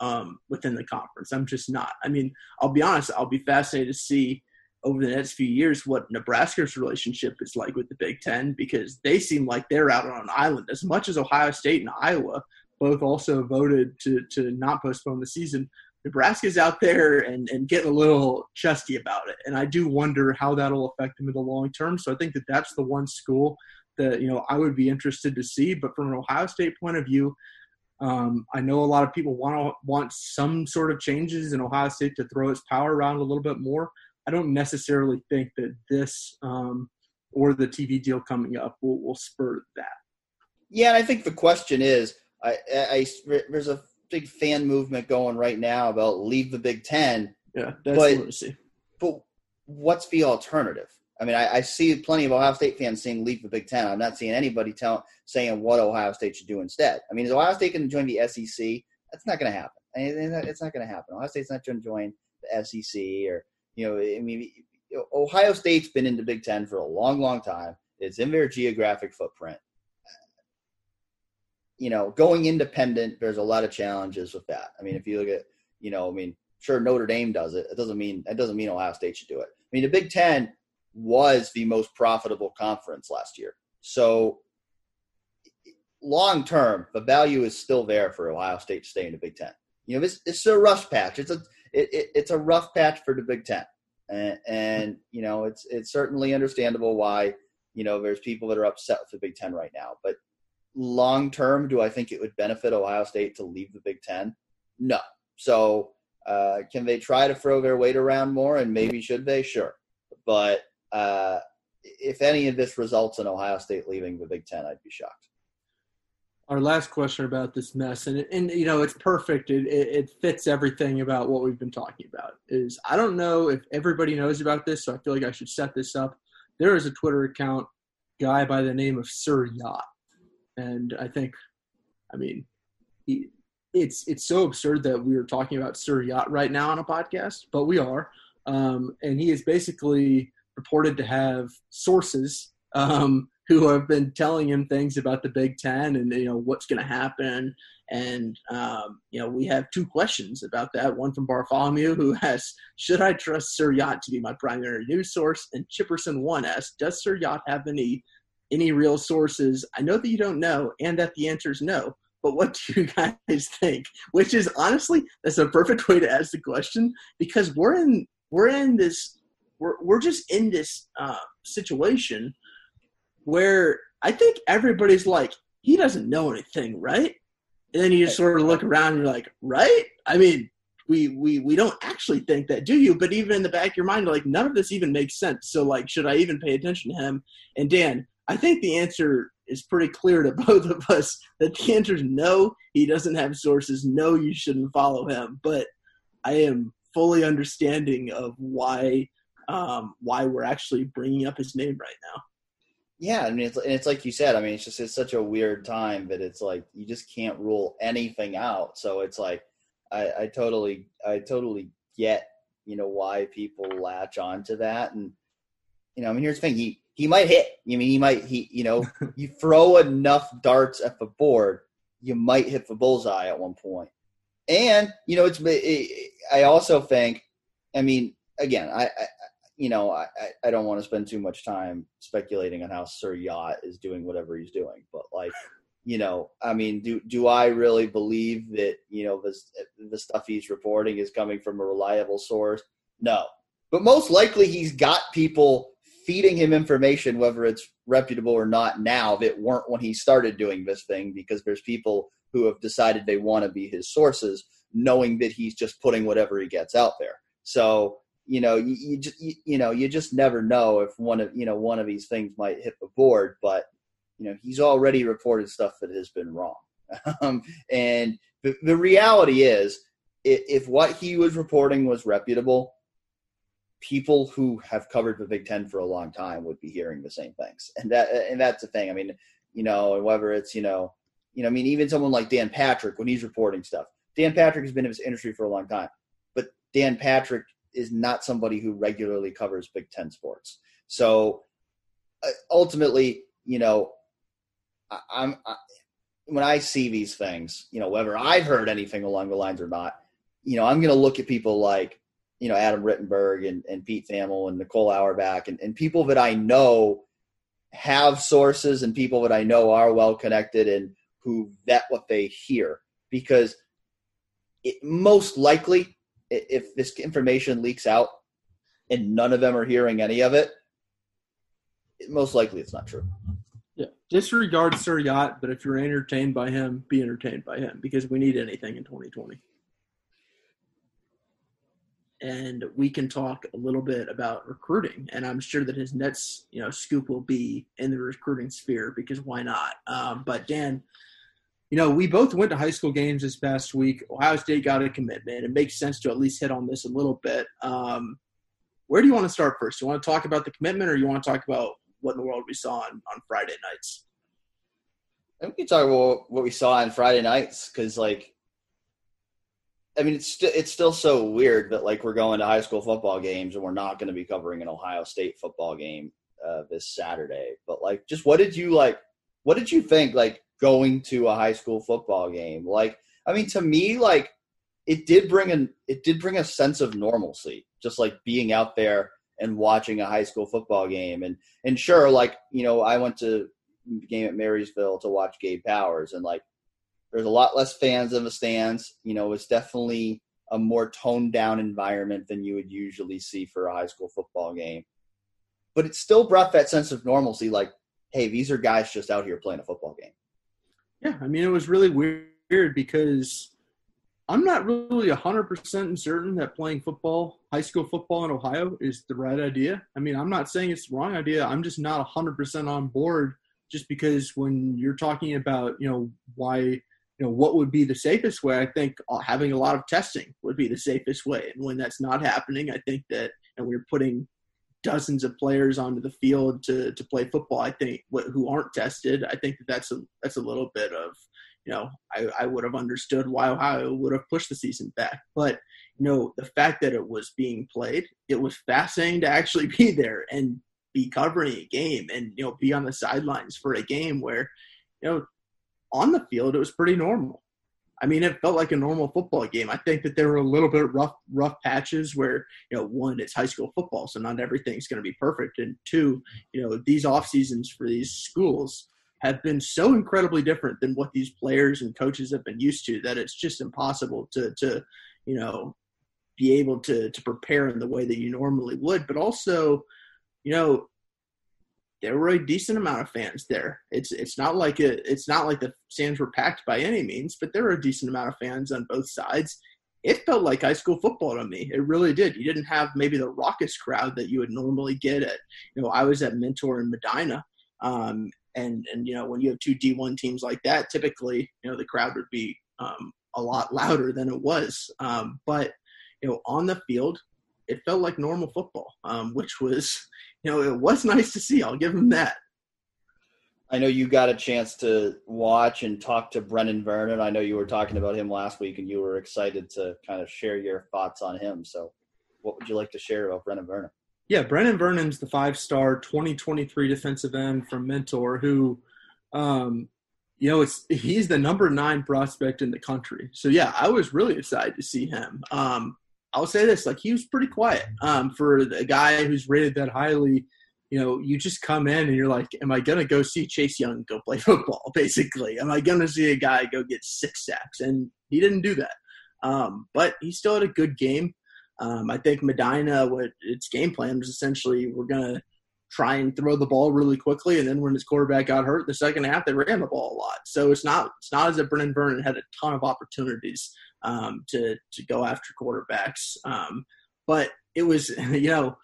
um, within the conference. I'm just not. I mean, I'll be honest. I'll be fascinated to see over the next few years what Nebraska's relationship is like with the Big Ten because they seem like they're out on an island as much as Ohio State and Iowa both also voted to to not postpone the season. Nebraska's out there and, and getting a little chesty about it. And I do wonder how that'll affect them in the long term. So I think that that's the one school that, you know, I would be interested to see. But from an Ohio State point of view, um, I know a lot of people want to want some sort of changes in Ohio State to throw its power around a little bit more. I don't necessarily think that this um, or the TV deal coming up will, will spur that. Yeah, and I think the question is, I, I, there's a big fan movement going right now about leave the Big Ten. Yeah, that's but. But what's the alternative? I mean, I, I, see plenty of Ohio State fans saying leave the Big Ten. I'm not seeing anybody tell, saying what Ohio State should do instead. I mean, is Ohio State going to join the SEC? That's not going to happen. I it's not going to happen. Ohio State's not going to join the SEC or, you know, I mean, Ohio State's been in the Big Ten for a long, long time. It's in their geographic footprint you know, going independent, there's a lot of challenges with that. I mean, if you look at, you know, I mean, sure Notre Dame does it. It doesn't mean it doesn't mean Ohio State should do it. I mean, the Big Ten was the most profitable conference last year. So long term, the value is still there for Ohio State to stay in the Big Ten. You know, it's it's a rough patch. It's a it, it, it's a rough patch for the Big Ten, and, and you know, it's it's certainly understandable why you know there's people that are upset with the Big Ten right now. But long term, do I think it would benefit Ohio State to leave the Big Ten? No. So uh, can they try to throw their weight around more? And maybe should they? Sure. But uh, if any of this results in Ohio State leaving the Big Ten, I'd be shocked. Our last question about this mess, and and you know it's perfect. It, it, it fits everything about what we've been talking about. Is I don't know if everybody knows about this, so I feel like I should set this up. There is a Twitter account guy by the name of Sir Yacht and I think, I mean, he, it's it's so absurd that we are talking about Sir Yacht right now on a podcast, but we are. Um, and he is basically reported to have sources um, who have been telling him things about the Big Ten and you know what's going to happen. And um, you know we have two questions about that. One from Bartholomew, who asks, "Should I trust Sir Yacht to be my primary news source?" And Chipperson One asks, "Does Sir Yacht have any any real sources? I know that you don't know, and that the answer is no. But what do you [laughs] guys think? Which is honestly, that's a perfect way to ask the question because we're in we're in this we're we're just in this uh, situation where I think everybody's like, he doesn't know anything, right? And then you just sort of look around and you're like, right? I mean, we we we don't actually think that, do you? But even in the back of your mind, like none of this even makes sense. So like, should I even pay attention to him? And Dan, I think the answer is pretty clear to [laughs] both of us that the answer is no, he doesn't have sources. No, you shouldn't follow him. But I am fully understanding of why um, why we're actually bringing up his name right now. Yeah, I mean, it's, and it's like you said. I mean, it's just it's such a weird time that it's like you just can't rule anything out. So it's like I, I totally I totally get you know why people latch on to that, and you know, I mean, here's the thing: he he might hit. You I mean he might he you know [laughs] you throw enough darts at the board, you might hit the bullseye at one point. And you know it's it, I also think, I mean again I, I you know I I don't want to spend too much time speculating on how Sir Yacht is doing whatever he's doing, but like you know, I mean, do do I really believe that you know the the stuff he's reporting is coming from a reliable source? No, but most likely he's got people feeding him information, whether it's reputable or not now, that weren't when he started doing this thing, because there's people who have decided they want to be his sources, knowing that he's just putting whatever he gets out there. So you know, you, you just you, you know, you just never know if one of you know one of these things might hit the board, but you know he's already reported stuff that has been wrong. [laughs] Um, and the, the reality is if, if what he was reporting was reputable people who have covered the big ten for a long time would be hearing the same things. And that and that's the thing. I mean you know whether it's you know you know i mean even someone like dan patrick when he's reporting stuff dan patrick has been in this industry for a long time but dan patrick is not somebody who regularly covers big ten sports. So uh, ultimately you know I, I'm I, when I see these things, you know, whether I've heard anything along the lines or not, you know, I'm going to look at people like, you know, Adam Rittenberg and, and Pete Thamel and Nicole Auerbach and, and people that I know have sources and people that I know are well connected and who vet what they hear. Because it most likely if this information leaks out and none of them are hearing any of it, most likely it's not true. Yeah. Disregard Sir Yacht, but if you're entertained by him, be entertained by him because we need anything in 2020. And we can talk a little bit about recruiting, and I'm sure that his Nets, you know, scoop will be in the recruiting sphere because why not? Um, but Dan, you know, we both went to high school games this past week. Ohio State got a commitment. It makes sense to at least hit on this a little bit. Um, where do you want to start first? You want to talk about the commitment, or you want to talk about what in the world we saw on, on Friday nights. And we can talk about what we saw on Friday nights because, like, I mean, it's st- it's still so weird that like we're going to high school football games and we're not going to be covering an Ohio State football game uh, this Saturday. But like, just what did you like? What did you think like going to a high school football game? Like, I mean, to me, like it did bring an it did bring a sense of normalcy, just like being out there and watching a high school football game. And and sure, like you know, I went to game at Marysville to watch Gabe Powers, and like there's a lot less fans in the stands. You know, it's definitely a more toned down environment than you would usually see for a high school football game. But it still brought that sense of normalcy, like, hey, these are guys just out here playing a football game. Yeah, I mean, it was really weird because I'm not really 100% certain that playing football, high school football in Ohio, is the right idea. I mean, I'm not saying it's the wrong idea. I'm just not 100% on board just because when you're talking about, you know, why, you know, what would be the safest way, I think uh, having a lot of testing would be the safest way. And when that's not happening, I think that, and we're putting dozens of players onto the field to, to play football, I think, who aren't tested, I think that that's a, that's a little bit of, you know, I, I would have understood why Ohio would have pushed the season back. But, you know, the fact that it was being played, it was fascinating to actually be there and be covering a game and, you know, be on the sidelines for a game where, you know, on the field, it was pretty normal. I mean, it felt like a normal football game. I think that there were a little bit rough, rough patches where, you know, one, it's high school football, so not everything's going to be perfect, and two, you know, these off seasons for these schools, have been so incredibly different than what these players and coaches have been used to that it's just impossible to to you know be able to to prepare in the way that you normally would but also you know there were a decent amount of fans there it's it's not like it it's not like the stands were packed by any means but there were a decent amount of fans on both sides it felt like high school football to me. It really did. You didn't have maybe the raucous crowd that you would normally get at, you know, I was at Mentor in Medina, um, and and you know when you have two D1 teams like that, typically you know the crowd would be um, a lot louder than it was. Um, but you know on the field, it felt like normal football, um, which was you know it was nice to see. I'll give him that. I know you got a chance to watch and talk to Brenan Vernon. I know you were talking about him last week, and you were excited to kind of share your thoughts on him. So, what would you like to share about Brenan Vernon? Yeah, Brenan Vernon's the five-star 2023 defensive end from Mentor, who, um, you know, it's he's the number nine prospect in the country. So yeah, I was really excited to see him. Um, I'll say this: like he was pretty quiet um, for a guy who's rated that highly. You know, you just come in and you're like, "Am I gonna go see Chase Young go play [laughs] football?" Basically, am I gonna see a guy go get six sacks? And he didn't do that. Um, but he still had a good game. Um, I think Medina, what its game plan was essentially, we're gonna try and throw the ball really quickly, and then when his quarterback got hurt in the second half, they ran the ball a lot. So it's not it's not as if Brenan Vernon had a ton of opportunities um, to to go after quarterbacks. Um, but it was [laughs] you know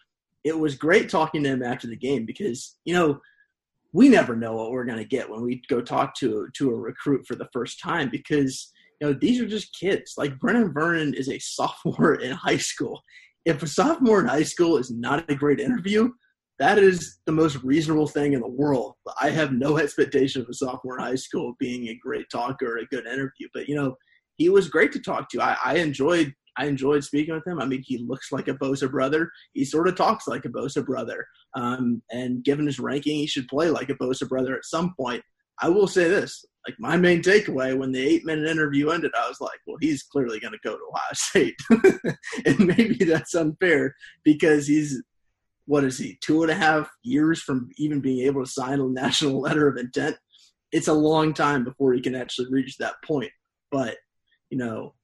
it was great talking to him after the game because you know we never know what we're going to get when we go talk to to a recruit for the first time because you know these are just kids. Like Brenan Vernon is a [laughs] sophomore in high school. If a sophomore in high school is not a great interview, that is the most reasonable thing in the world. I have no [laughs] expectation of a sophomore in high school being a great talker or a good interview. But you know, he was great to talk to. I, I enjoyed I enjoyed speaking with him. I mean, he looks like a Bosa brother. He sort of talks like a Bosa brother. Um, and given his ranking, he should play like a Bosa brother at some point. I will say this: like my main takeaway when the eight-minute interview ended, I was like, "Well, he's clearly going to go to Ohio [laughs] State," and maybe that's unfair because he's what is he two and a half years from even being able to sign a national [laughs] letter of intent. It's a long time before he can actually reach that point, but you know,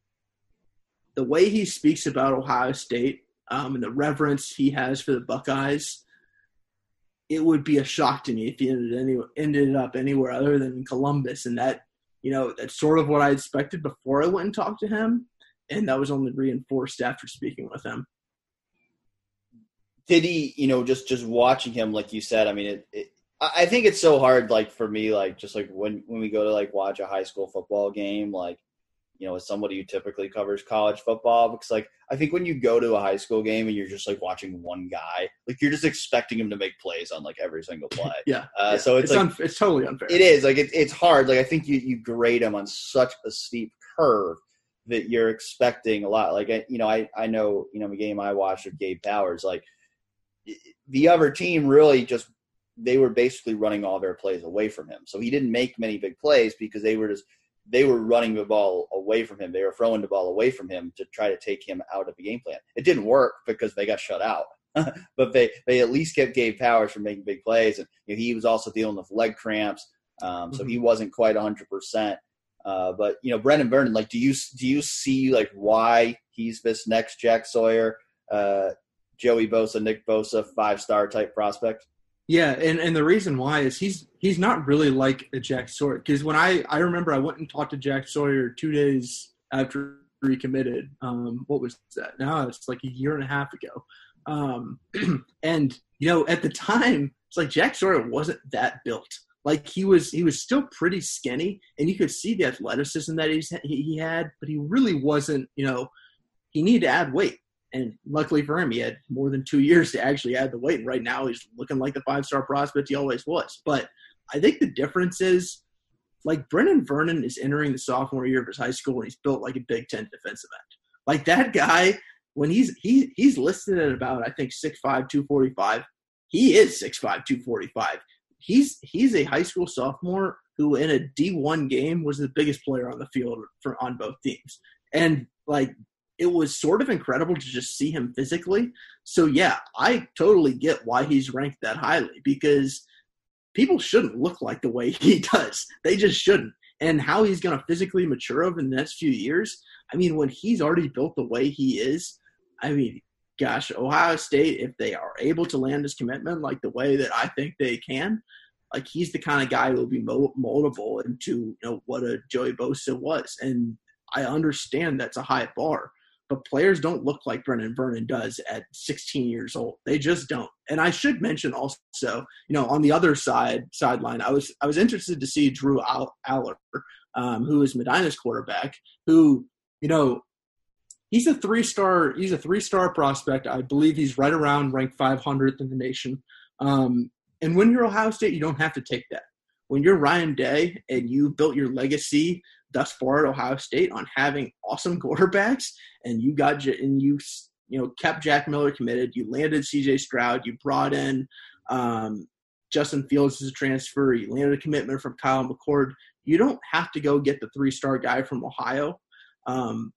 the way he speaks about Ohio State um, and the reverence he has for the Buckeyes, it would be a shock to me if he ended, any, ended up anywhere other than Columbus. And that, you know, that's sort of what I expected before I went and talked to him. And that was only reinforced after speaking with him. Did he, you know, just just watching him, like you said, I mean, it, it I think it's so hard, like for me, like just like when when we go to like watch a high school football game, like you know, as somebody who typically covers college football, because like I think when you go to a high school game and you're just like watching one guy, like you're just expecting him to make plays on like every single play. [laughs] yeah, uh, yeah. So it's, it's like unf- it's totally unfair. It is like it, it's hard. Like I think you you grade him on such a steep curve that you're expecting a lot. Like you know, I I know you know the game I watched with Gabe Powers, like the other team really just they were basically running all their plays away from him. So he didn't make many big plays because they were just they were running the ball away from him. They were throwing the ball away from him to try to take him out of the game plan. It didn't work because they got shut out. [laughs] but they, they at least kept Gabe Powers from making big plays. And you know, he was also dealing with leg cramps. Um, so mm-hmm. he wasn't quite 100%. Uh, but, you know, Brenan Vernon, like, do you, do you see, like, why he's this next Jack Sawyer, uh, Joey Bosa, Nick Bosa, five star type prospect? Yeah, and, and the reason why is he's he's not really like a Jack Sawyer because when I I remember I went and talked to Jack Sawyer two days after he committed. Um, what was that? Now it's like a year and a half ago. Um, [clears throat] and you know at the time it's like Jack Sawyer wasn't that built. Like he was he was still pretty skinny, and you could see the athleticism that he's, he he had, but he really wasn't. You know, he needed to add weight. And luckily for him, he had more than two years to actually add the weight. And right now, he's looking like the five star prospect he always was. But I think the difference is like Brenan Vernon is entering the sophomore year of his high school and he's built like a Big Ten defensive end. Like that guy, when he's he he's listed at about I think 6'5", 245. He is 6'5", 245. He's he's a high school sophomore who in a D one game was the biggest player on the field for on both teams. And like it was sort of incredible to just see him physically. So yeah, I totally get why he's ranked that highly because people shouldn't look like the way [laughs] he does. They just shouldn't. And how he's going to physically mature over the next few years. I mean, when he's already built the way he is, I mean, gosh, Ohio State, if they are able to land his commitment like the way that I think they can, like he's the kind of guy who will be moldable into you know what a Joey Bosa was. And I understand that's a high bar, but players don't look like Brenan Vernon does at 16 years old. They just don't. And I should mention also, you know, on the other side sideline, I was I was interested to see Drew Allar, um, who is Medina's quarterback, who you know he's a three star he's a three star prospect. I believe he's right around ranked 500th in the nation. Um, and when you're Ohio State, you don't have to take that. When you're Ryan Day and you built your legacy thus far at Ohio State on having awesome [laughs] quarterbacks, and you got and you you know kept Jack Miller committed. You landed C.J. Stroud. You brought in um, Justin Fields as a transfer. You landed a commitment from Kyle McCord. You don't have to go get the three star guy from Ohio. Um,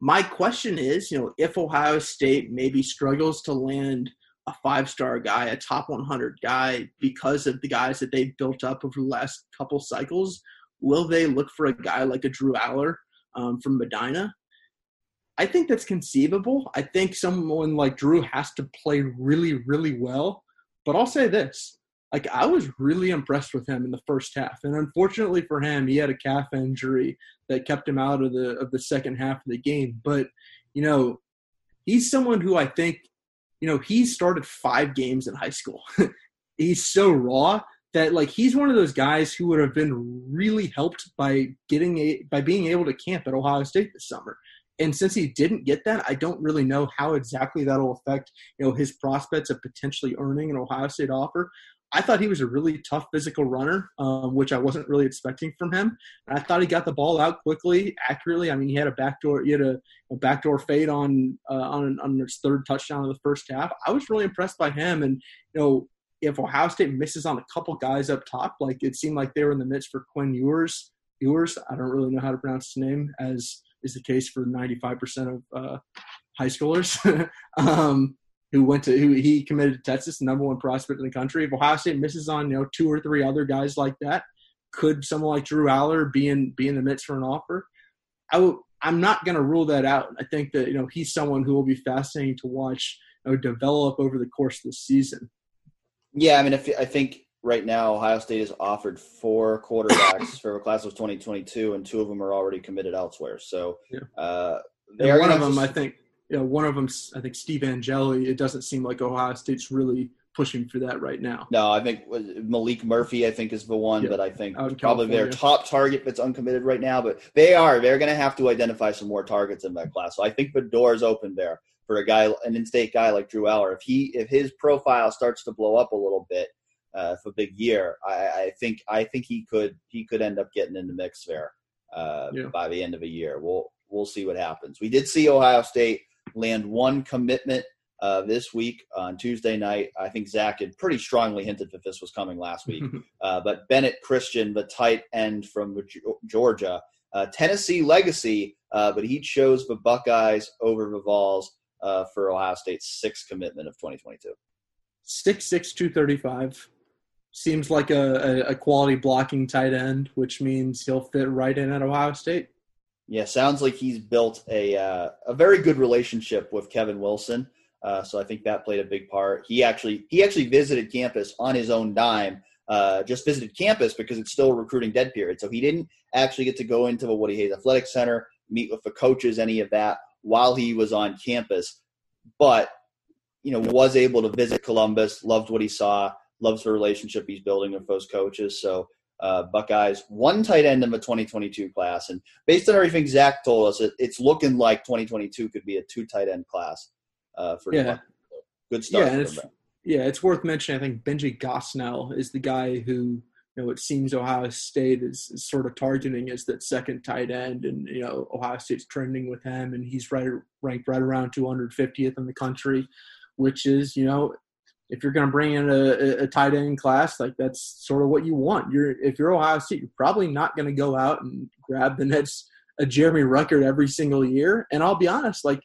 my question is, you know, if Ohio State maybe struggles to land a five star guy, a top 100 guy, because of the guys that they've built up over the last couple cycles, will they look for a guy like a Drew Allar um, from Medina? I think that's conceivable. I think someone like Drew has to play really, really well. But I'll say this like I was really impressed with him in the first half. And unfortunately for him, he had a calf injury that kept him out of the of the second half of the game. But, you know, he's someone who I think, you know, he started five games in high school. [laughs] he's so raw that like he's one of those guys who would have been really helped by getting a by being able to camp at Ohio State this summer. And since he didn't get that, I don't really know how exactly that'll affect you know his prospects of potentially earning an Ohio State offer. I thought he was a really tough physical runner, um, which I wasn't really expecting from him. And I thought he got the ball out quickly, accurately. I mean, he had a backdoor, he had a, a backdoor fade on uh, on on his third touchdown of the first half. I was really impressed by him. And you know, if Ohio State misses on a couple guys up top, like it seemed like they were in the midst for Quinn Ewers, Ewers, I don't really know how to pronounce his name, as is the case for 95% of uh, high schoolers. [laughs] um, who went to who he committed to Texas, number one prospect in the country. If Ohio State misses on you know two or three other guys like that, could someone like Drew Allar be in be in the midst for an offer? I w- I'm not going to rule that out. I think that you know he's someone who will be fascinating to watch you know, develop over the course of the season. Yeah, I mean, if, I think right now Ohio State has offered four quarterbacks [coughs] for a class of 2022, and two of them are already committed elsewhere. So, yeah. uh, one of them, just, I think, you know, one of them, I think Steve Angeli. It doesn't seem like Ohio State's really pushing for that right now. No, I think Maalik Murphy, I think, is the one yeah. that I think probably their top target that's uncommitted right now. But they are they're going to have to identify some more targets in that class. So I think the door is open there for a guy, an in-state guy like Drew Allar. If he if his profile starts to blow up a little bit uh, for a big year, I, I think I think he could he could end up getting in the mix there uh, yeah. by the end of the year. We'll we'll see what happens. We did see Ohio State land one commitment uh, this week on Tuesday night. I think Zach had pretty strongly hinted that this was coming last week. [laughs] uh, but Bennett Christian, the tight end from Georgia, uh, Tennessee legacy, uh, but he chose the Buckeyes over the Vols uh, for Ohio State's sixth commitment of 2022. Six six two thirty five seems like a, a, quality blocking tight end, which means he'll fit right in at Ohio State. Yeah, sounds like he's built a uh, a very good relationship with Kevin Wilson. Uh, so I think that played a big part. He actually he actually visited campus on his own dime. Uh, just visited campus because it's still a recruiting dead period. So he didn't actually get to go into the Woody Hayes Athletic Center, meet with the coaches, any of that while he was on campus. But you know, was able to visit Columbus, loved what he saw, loves the relationship he's building with those coaches. So uh, Buckeyes, one tight end in the 2022 class. And based on everything Zach told us, it, it's looking like 2022 could be a two tight end class uh, for yeah. Good stuff. Yeah, it's, yeah, it's worth mentioning. I think Benji Gosnell is the guy who you know it seems Ohio State is, is, sort of targeting as that second tight end, and you know Ohio State's trending with him, and he's right ranked right around 250th in the country, which is you know if you're going to bring in a, a, tight end class, like that's sort of what you want. You're if you're Ohio State, you're probably not going to go out and grab the next a Jeremy Ruckert every single year. And I'll be honest, like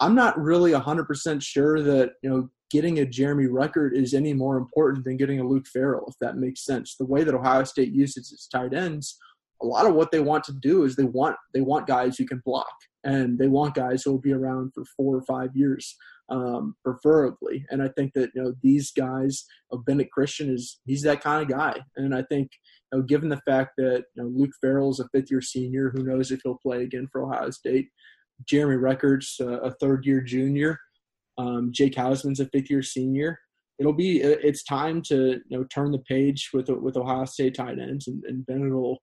I'm not really 100% sure that you know getting a Jeremy Ruckert is any more important than getting a Luke Farrell, if that makes sense. The way that Ohio State uses its tight ends, a lot of what they want to do is they want they want guys who can block and they want guys who will be around for four or five years um, preferably. And I think that you know these guys, of Bennett Christian is he's that kind of guy. And I think you know, given the fact that you know, Luke Farrell is a fifth year senior, who knows if he'll play again for Ohio State. Jeremy Ruckert's, uh, a third year junior. Um, Jake Hausman's a fifth year senior. It'll be it's time to you know turn the page with with Ohio State tight ends, and, and Bennett will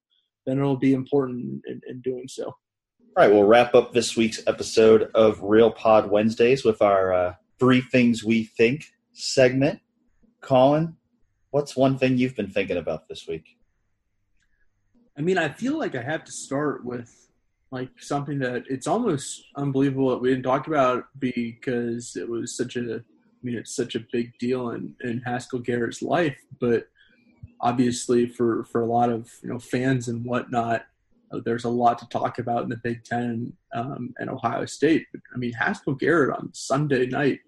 Bennett will be important in, in doing so. All right, we'll wrap up this week's episode of Real Pod Wednesdays with our uh, Three Things We Think segment. Colin, what's one thing you've been thinking about this week? I mean, I feel like I have to start with like something that it's almost unbelievable that we didn't talk about because it was such a I mean it's such a big deal in, in Haskell Garrett's life, but obviously for for a lot of you know fans and whatnot, uh, there's a lot to talk about in the Big Ten um, and Ohio State. But, I mean Haskell Garrett on Sunday night,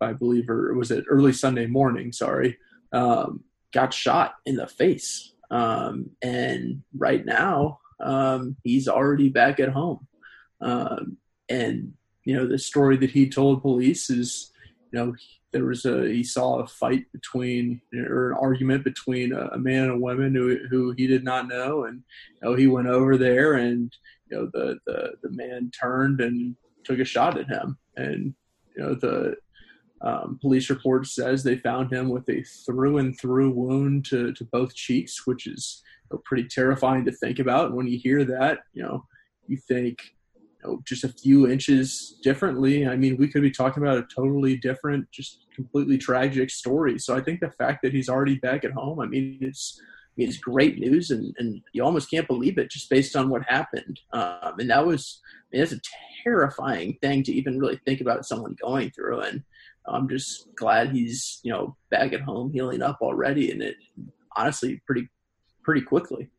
I believe, or was it early Sunday morning? Sorry, um, got shot in the face, um, and right now um, he's already back at home. Um, and you know the story that he told police is, you know, there was a he saw a fight between or an argument between a, a man and a woman who who he did not know, and you know he went over there and you know the the the man turned and took a shot at him, and you know the um, police report says they found him with a through and through wound to, to both cheeks, which is know, pretty terrifying to think about. And when you hear that, you know, you think you know, just a few inches differently. I mean, we could be talking about a totally different, just completely tragic story. So I think the fact that he's already back at home, I mean, it's I mean, it's great news, and, and you almost can't believe it just based on what happened. Um, and that was I mean, that's a terrifying thing to even really think about someone going through. And I'm just glad he's you know back at home, healing up already, and it honestly pretty pretty quickly.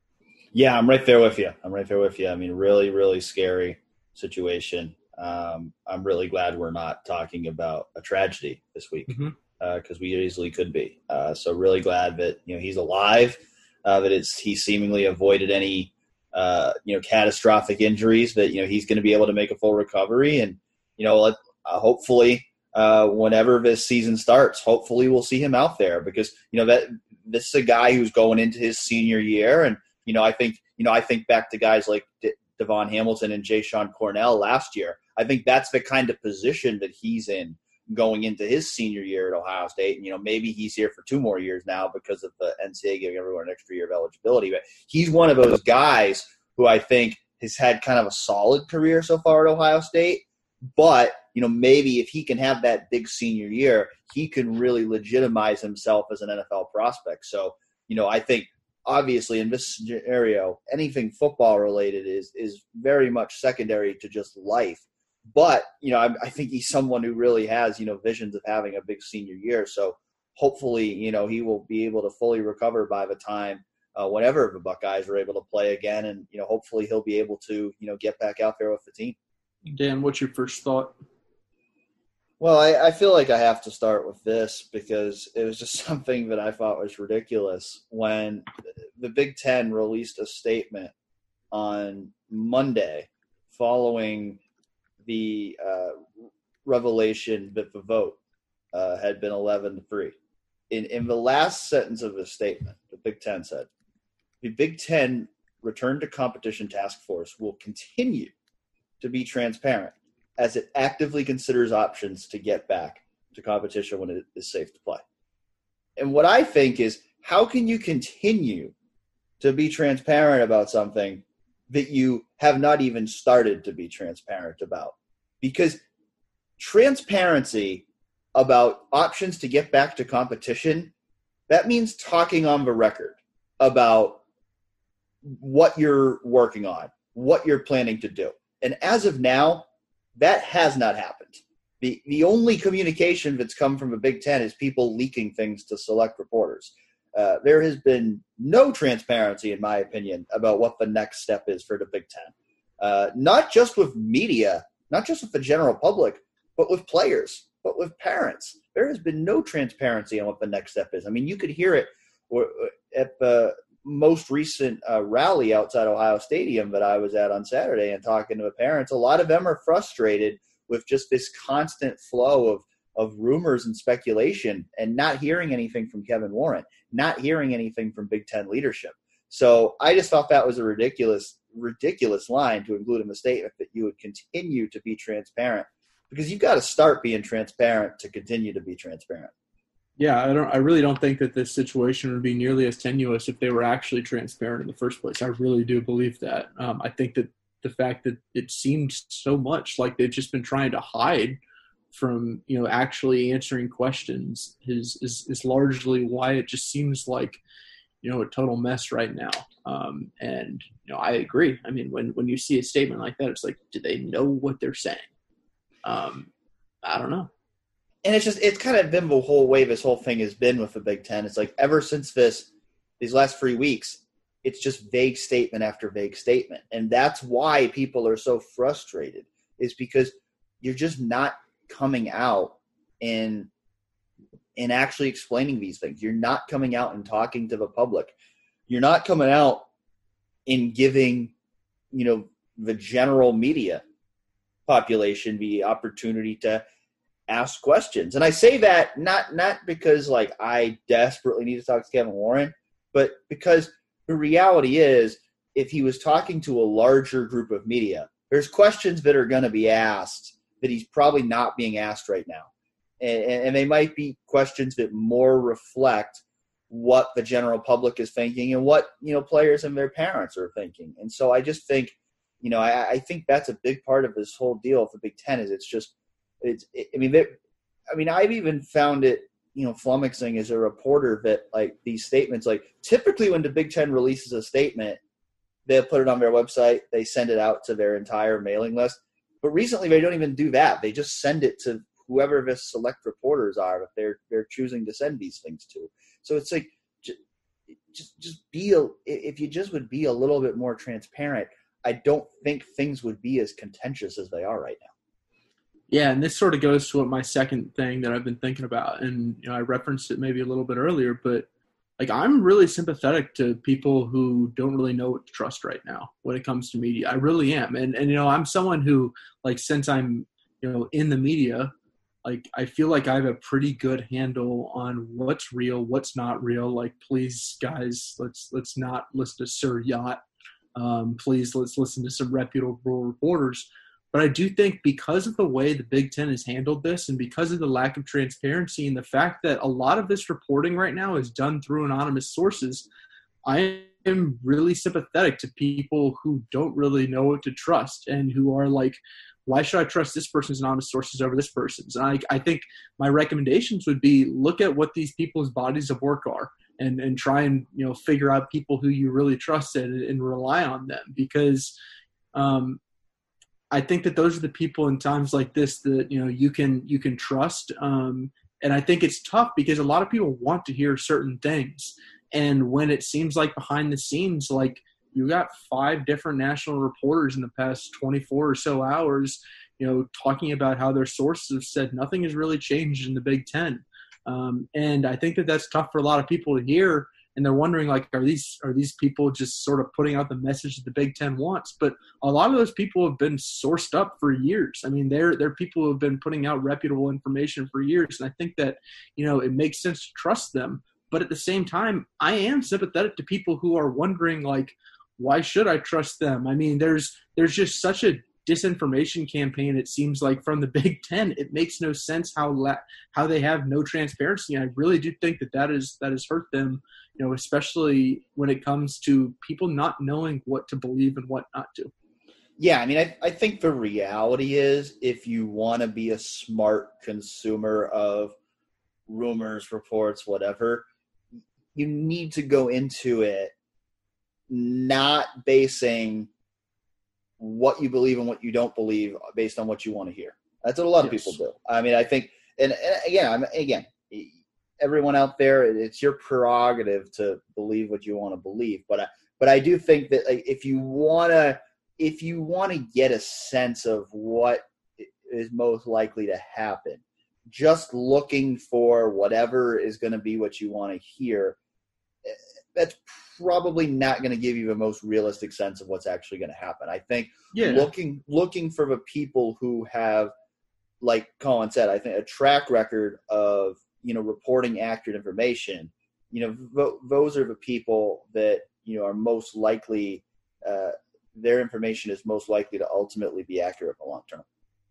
Yeah, I'm right there with you. I'm right there with you. I mean, really, really scary situation. Um, I'm really glad we're not talking about a tragedy this week because mm-hmm. uh, we easily could be. Uh, so really glad that you know he's alive. Uh, that it's he seemingly avoided any uh, you know catastrophic injuries. That you know he's going to be able to make a full recovery, and you know let, uh, hopefully uh, whenever this season starts, hopefully we'll see him out there because you know that this is a guy who's going into his senior year, and you know, I think you know, I think back to guys like De- DaVon Hamilton and Jashon Cornell last year. I think that's the kind of position that he's in going into his senior year at Ohio State. And, you know, maybe he's here for two more years now because of the NCAA giving everyone an extra year of eligibility. But he's one of those guys who I think has had kind of a solid career so far at Ohio State. But, you know, maybe if he can have that big senior year, he can really legitimize himself as an NFL prospect. So, you know, I think obviously in this scenario, anything football related is is very much secondary to just life. But you know, I, I, think he's someone who really has you know visions of having a big senior year. So hopefully, you know, he will be able to fully recover by the time uh, whenever the Buckeyes are able to play again, and you know, hopefully he'll be able to you know get back out there with the team. Dan, what's your first thought? Well, I, I, feel like I have to start with this because it was just [laughs] something that I thought was ridiculous when the Big Ten released a statement on Monday following the uh, revelation that the vote uh, had been 11 to 3. In, in the last sentence of the statement, the Big Ten said, the Big Ten Return to Competition Task Force will continue to be transparent as it actively considers options to get back to competition when it is safe to play. And what I think is how can you continue to be transparent about something that you have not even started to be transparent about? Because transparency about options to get back to competition, that means talking on the record about what you're working on, what you're planning to do. And as of now, that has not happened. The, the only communication that's come from the Big Ten is people leaking things to select reporters. Uh, there has been no transparency, in my opinion, about what the next step is for the Big Ten. Uh, not just with media, not just with the general public, but with players, but with parents. There has been no transparency on what the next step is. I mean, you could hear it at the most recent uh, rally outside Ohio Stadium that I was at on Saturday and talking to the parents, a lot of them are frustrated with just this constant flow of of rumors and speculation and not hearing anything from Kevin Warren, not hearing anything from Big Ten leadership. So I just thought that was a ridiculous, ridiculous line to include in the statement that you would continue to be transparent because you've got to start being transparent to continue to be transparent yeah, I don't. I really don't think that this situation would be nearly as tenuous if they were actually transparent in the first place. I really do believe that. Um, I think that the fact that it seemed so much like they've just been trying to hide from you know actually answering questions is is, is largely why it just seems like you know a total mess right now. Um, and you know, I agree. I mean, when when you see a statement like that, it's like, do they know what they're saying? Um, I don't know. And it's just it's kind of been the whole way this whole thing has been with the Big Ten. It's like ever since this these last three weeks, it's just vague statement after vague statement, and that's why people are so frustrated. Is because you're just not coming out and and actually explaining these things. You're not coming out and talking to the public you're not coming out in giving you know the general media population the opportunity to ask questions and i say that not not because like i desperately need to talk to kevin warren but because the reality is if he was talking to a larger group of media there's questions that are going to be asked that he's probably not being asked right now and, and they might be questions that more reflect what the general public is thinking and what you know players and their parents are thinking. And so I just think, you know, I, I think that's a big part of this whole deal for the Big Ten is it's just it's. It, I mean, I mean, I've even found it you know flummoxing as a reporter that like these statements like typically when the Big Ten releases a statement, they put it on their website, they send it out to their entire mailing list. But recently, they don't even do that. They just send it to whoever the select reporters are that they're they're choosing to send these things to. So it's like just just be a if you just would be a little bit more transparent, I don't think things would be as contentious as they are right now. Yeah, and this sort of goes to what my second thing that I've been thinking about, and you know, I referenced it maybe a little bit earlier, but like I'm really sympathetic to people who don't really know what to trust right now when it comes to media. I really am, and and you know, I'm someone who like since I'm you know in the media, like I feel like I have a pretty good handle on what's real, what's not real. Like, please, guys, let's let's not listen to Sir Yacht. Um, please, let's listen to some reputable reporters. But I do think because of the way the Big Ten has handled this, and because of the lack of transparency, and the fact that a lot of this reporting right now is done through anonymous sources, I am really sympathetic to people who don't really know what to trust and who are like why should I trust this person's anonymous sources over this person's? And I, I think my recommendations would be look at what these people's bodies of work are and, and try and, you know, figure out people who you really trust and, and rely on them because um, I think that those are the people in times like this that, you know, you can, you can trust. Um, and I think it's tough because a lot of people want to hear certain things. And when it seems like behind the scenes, like you got five different national reporters in the past 24 or so hours, you know, talking about how their sources have said nothing has really changed in the Big Ten. Um, and I think that that's tough for a lot of people to hear. And they're wondering, like, are these are these people just sort of putting out the message that the Big Ten wants? But a lot of those people have been sourced up for years. I mean, they're they're people who have been putting out reputable information for years. And I think that you know it makes sense to trust them. But at the same time, I am sympathetic to people who are wondering, like, why should I trust them? I mean, there's there's just such a disinformation campaign. It seems like from the [laughs] Big Ten, it makes no sense how la- how they have no transparency. And I really do think that that is that has hurt them. You know, especially when it comes to people not knowing what to believe and what not to. Yeah, I mean, I, I think the reality is if you want to be a smart consumer of rumors, reports, whatever, you need to go into it not basing what you believe and what you don't believe based on what you want to hear. That's what a lot of people do. I mean, I think, and, and again, I'm again, everyone out there, it's your prerogative to believe what you want to believe. But I, but I do think that like, if you want to, if you want to get a sense of what is most likely to happen, just looking for whatever is going to be what you want to hear, eh, that's probably not going to give you the most realistic sense of what's actually going to happen. I think yeah. looking looking for the people who have, like Colin said, I think a track record of you know reporting accurate information. You know, th- those are the people that you know are most likely. Uh, their information is most likely to ultimately be accurate in the long term.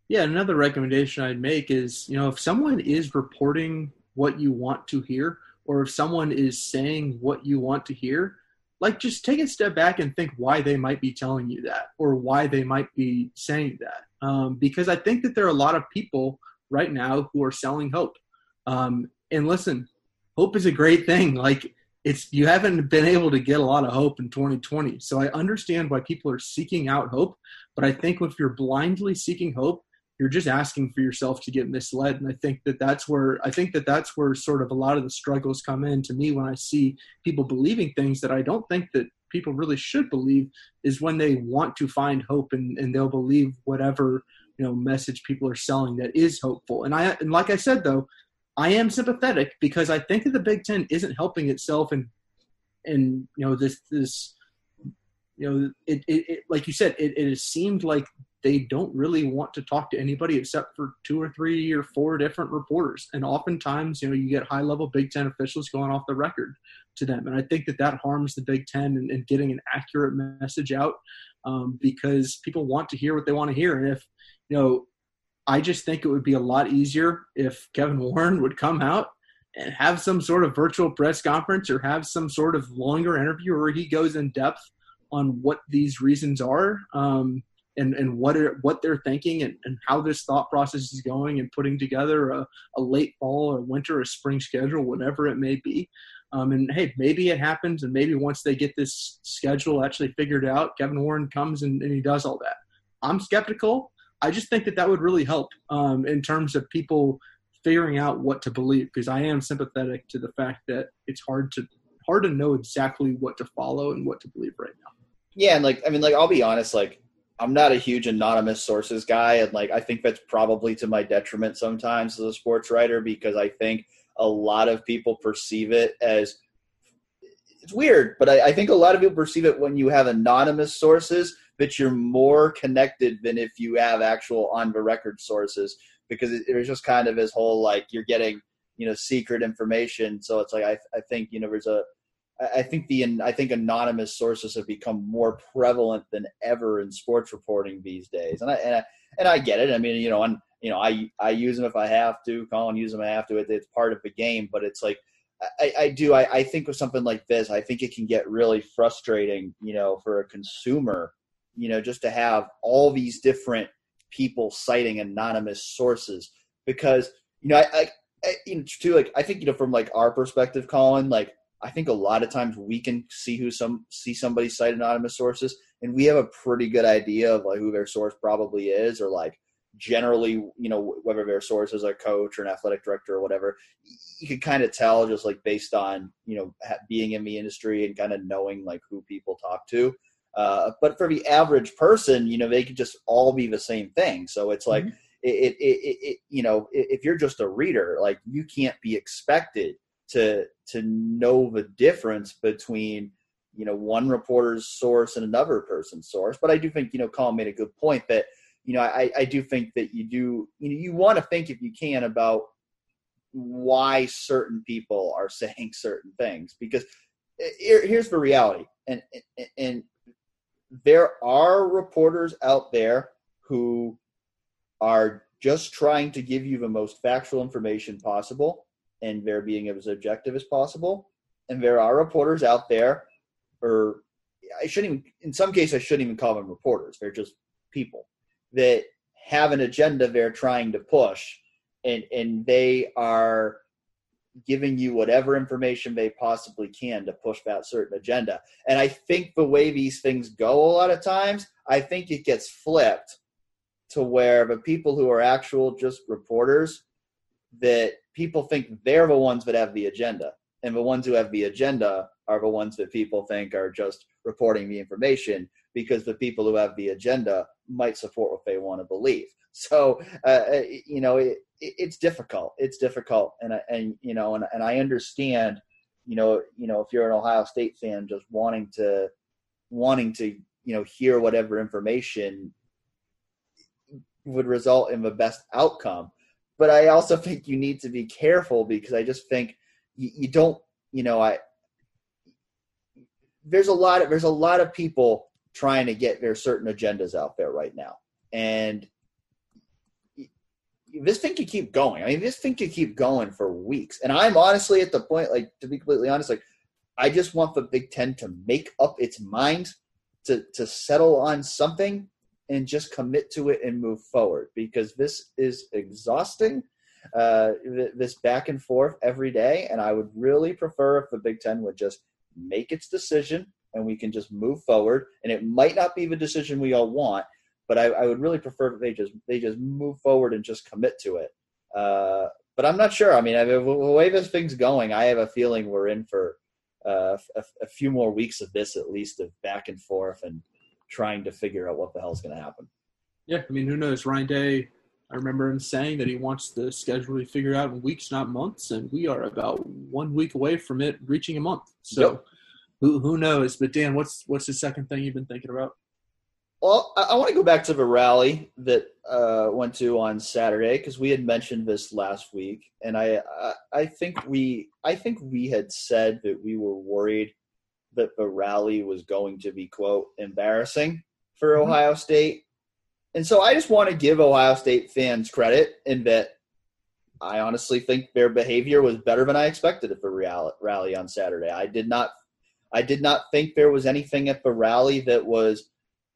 Yeah, another recommendation I'd make is you know if someone is reporting what you want to hear or if someone is saying what you want to hear, like just take a step back and think why they might be telling you that or why they might be saying that. Um, because I think that there are a lot of people right now who are selling hope. Um, and listen, hope is a great thing. Like it's you haven't been able to get a lot of hope in 2020. So I understand why people are seeking out hope, but I think if you're blindly seeking hope, you're just asking for yourself to get misled and i think that that's where i think that that's where sort of a lot of the struggles come in to me when i see people believing things that i don't think that people really should believe is when they want to find hope and, and they'll believe whatever you know message people are selling that is hopeful and i and like i said though i am sympathetic because i think that the big ten isn't helping itself and and you know this this you know it, it, it like you said it, it has seemed like they don't really want to talk to anybody except for two or three or four different reporters. And oftentimes, you know, you get high level Big Ten officials going off the record to them. And I think that that harms the Big Ten and, and getting an accurate message out um, because people want to hear what they want to hear. And if, you know, I just think it would be a lot easier if Kevin Warren would come out and have some sort of virtual press conference or have some sort of longer interview where he goes in depth on what these reasons are. Um, and, and what are, what they're thinking and, and how this thought process is going and putting together a, a late fall or winter or spring schedule, whatever it may be. Um, and hey, maybe it happens, and maybe once they get this schedule actually figured out, Kevin Warren comes and, and he does all that. I'm skeptical. I just think that that would really help um, in terms of people figuring out what to believe because I am sympathetic to the fact that it's hard to hard to know exactly what to follow and what to believe right now. Yeah, and like I mean, like I'll be honest, like I'm not a huge anonymous sources guy, and like I think that's probably to my detriment sometimes as a sports writer because I think a lot of people perceive it as it's weird, but I, I think a lot of people perceive it when you have anonymous sources that you're more connected than if you have actual on the record sources because it, it was just kind of this whole like you're getting you know secret information. So it's like I I think you know there's a I think the I think anonymous sources have become more prevalent than ever in sports reporting these days, and I and I, and I get it. I mean, you know, and you know, I I use them if I have to. Colin use them if I have to. It, it's part of the game, but it's like I, I do. I, I think with something like this, I think it can get really frustrating, you know, for a consumer, you know, just to have all these different people citing anonymous sources because you know, I, I, I you know, too, like I think you know, from like our perspective, Colin, like I think a lot of times we can see who some see somebody cite anonymous sources, and we have a pretty good idea of like who their source probably is, or like generally, you know, whether their source is a coach or an athletic director or whatever. You can kind of tell just like based on you know being in the industry and kind of knowing like who people talk to. Uh, but for the average person, you know, they could just all be the same thing. So it's like. Mm-hmm. It, it, it, it, you know, if you're just a reader, like you can't be expected to to know the difference between you know one reporter's source and another person's source. But I do think you know Colin made a good point that you know I, I do think that you do you know you want to think if you can about why certain people are [laughs] saying certain things because here, here's the reality and and there are reporters out there who are just trying to give you the most factual information possible and they're being as objective as possible. And there are reporters out there, or I shouldn't even, in some cases, I shouldn't even call them reporters. They're just people that have an agenda they're trying to push, and and they are giving you whatever information they possibly can to push that certain agenda. And I think the way these things go a lot of times, I think it gets flipped to where the people who are actual just reporters that people think they're the ones that have the agenda. And the ones who have the agenda are the ones that people think are just reporting the information because the people who have the agenda might support what they want to believe. So, uh, uh you know, it, it, it's difficult. It's difficult. And, and you know, and, and I understand, you know, you know, if you're an Ohio State fan, just wanting to, wanting to, you know, hear whatever information would result in the best outcome but I also think you need to be careful because I just think you, you don't, you know, I there's a lot of there's a lot of people trying to get their certain agendas out there right now, and this thing could keep going. I mean, this thing could keep going for weeks. And I'm honestly at the point, like to be completely honest, like I just want the Big Ten to make up its mind to to settle on something and just commit to it and move forward because this is exhausting. uh, this back and forth every day. And I would really prefer if the Big Ten would just make its decision and we can just move forward. And it might not be the decision we all want, but I, I would really prefer that they just they just move forward and just commit to it. Uh, but I'm not sure. I mean, I mean, the way this thing's going, I have a feeling we're in for uh, a, a, few more weeks of this, at least, of back and forth and trying to figure out what the hell's going to happen. Yeah, I mean, who knows? Ryan Day, I remember him saying that he wants the schedule to figure out in weeks, not months, and we are about one week away from it reaching a month. So, yep. who who knows? But Dan, what's what's the second thing you've been thinking about? Well, I, I want to go back to the rally that uh, went to on Saturday because we had mentioned this last week, and I, I, I think we I think we had said that we were worried that the rally was going to be quote embarrassing for mm-hmm. Ohio State, and so I just want to give Ohio State fans credit in that I honestly think their behavior was better than I expected at the rally on Saturday. I did not I did not think there was anything at the rally that was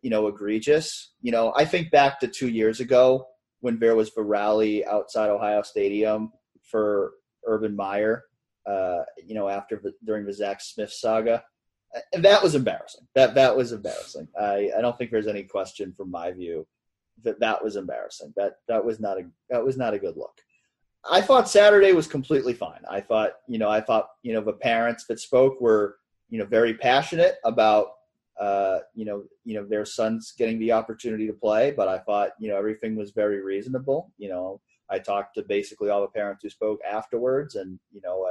you know, egregious. You know, I think back to two years ago when there was the rally outside Ohio Stadium for Urban Meyer, uh, you know, after the, during the Zach Smith saga. And that was embarrassing. That that was embarrassing. I, I don't think there's any question from my view that that was embarrassing. That that was not a that was not a good look. I thought Saturday was completely fine. I thought, you know, I thought, you know, the parents that spoke were, you know, very passionate about uh, you know, you know, their son's getting the opportunity to play, but I thought, you know, everything was very reasonable. You know, I talked to basically all the parents who spoke afterwards, and you know,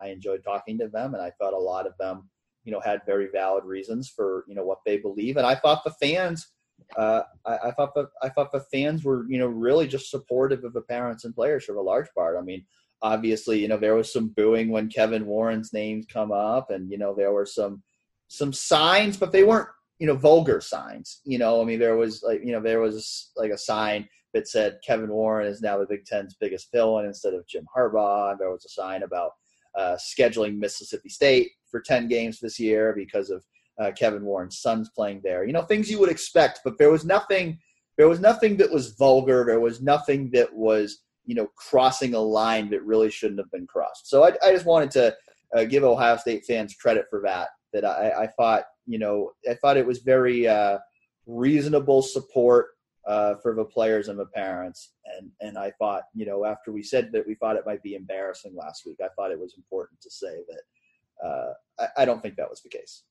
I, I enjoyed talking to them, and I thought a lot of them, you know, had very valid reasons for you know what they believe, and I thought the fans. Uh, I, I, thought the I thought the fans were you know really just supportive of the parents and players for the large part. I mean, obviously you know there was some booing when Kevin Warren's names come up, and you know there were some some signs, but they weren't, you know, vulgar signs. You know, I mean, there was like, you know, there was like a sign that said Kevin Warren is now the Big Ten's biggest villain instead of Jim Harbaugh. There was a sign about uh, scheduling Mississippi State for 10 games this year because of uh, Kevin Warren's sons playing there. You know, things you would expect, but there was nothing. There was nothing that was vulgar. There was nothing that was, you know, crossing a line that really shouldn't have been crossed. So I, I just wanted to uh, give Ohio State fans credit for that that I, I thought, you know, I thought it was very uh, reasonable support uh, for the players and the parents. And and I thought, you know, after we said that we thought it might be embarrassing last week, I thought it was important to say that uh, I, I, don't think that was the case.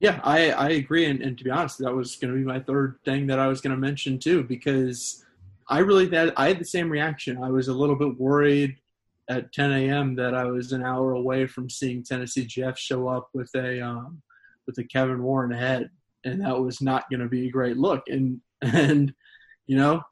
Yeah, I, I agree. And, and to be honest, that was going to be my third thing that I was going to mention too, because I really had I had the same reaction. I was a little bit worried at 10 a.m. that I was an hour away from seeing Tennessee Jeff show up with a um, with a Kevin Warren head, and that was not going to be a great look. And [laughs] and you know,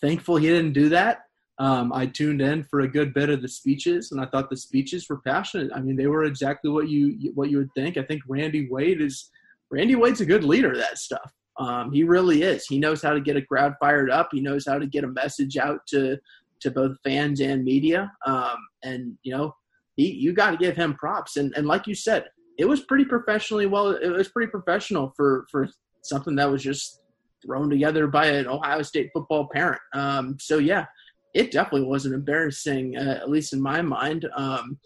thankful he didn't do that. Um, I tuned in for a good bit of the speeches, and I thought the speeches were passionate. I mean, they were exactly what you what you would think. I think Randy Wade is Randy Wade's a good leader. That stuff. Um, he really is. He knows how to get a crowd fired up. He knows how to get a message out to to both fans and media. Um, and you know, he, you got to give him props. And and like you said, it was pretty professionally well. It was pretty professional for for something that was just thrown together by an Ohio State football parent. Um, so yeah, it definitely wasn't embarrassing, uh, at least in my mind. Um,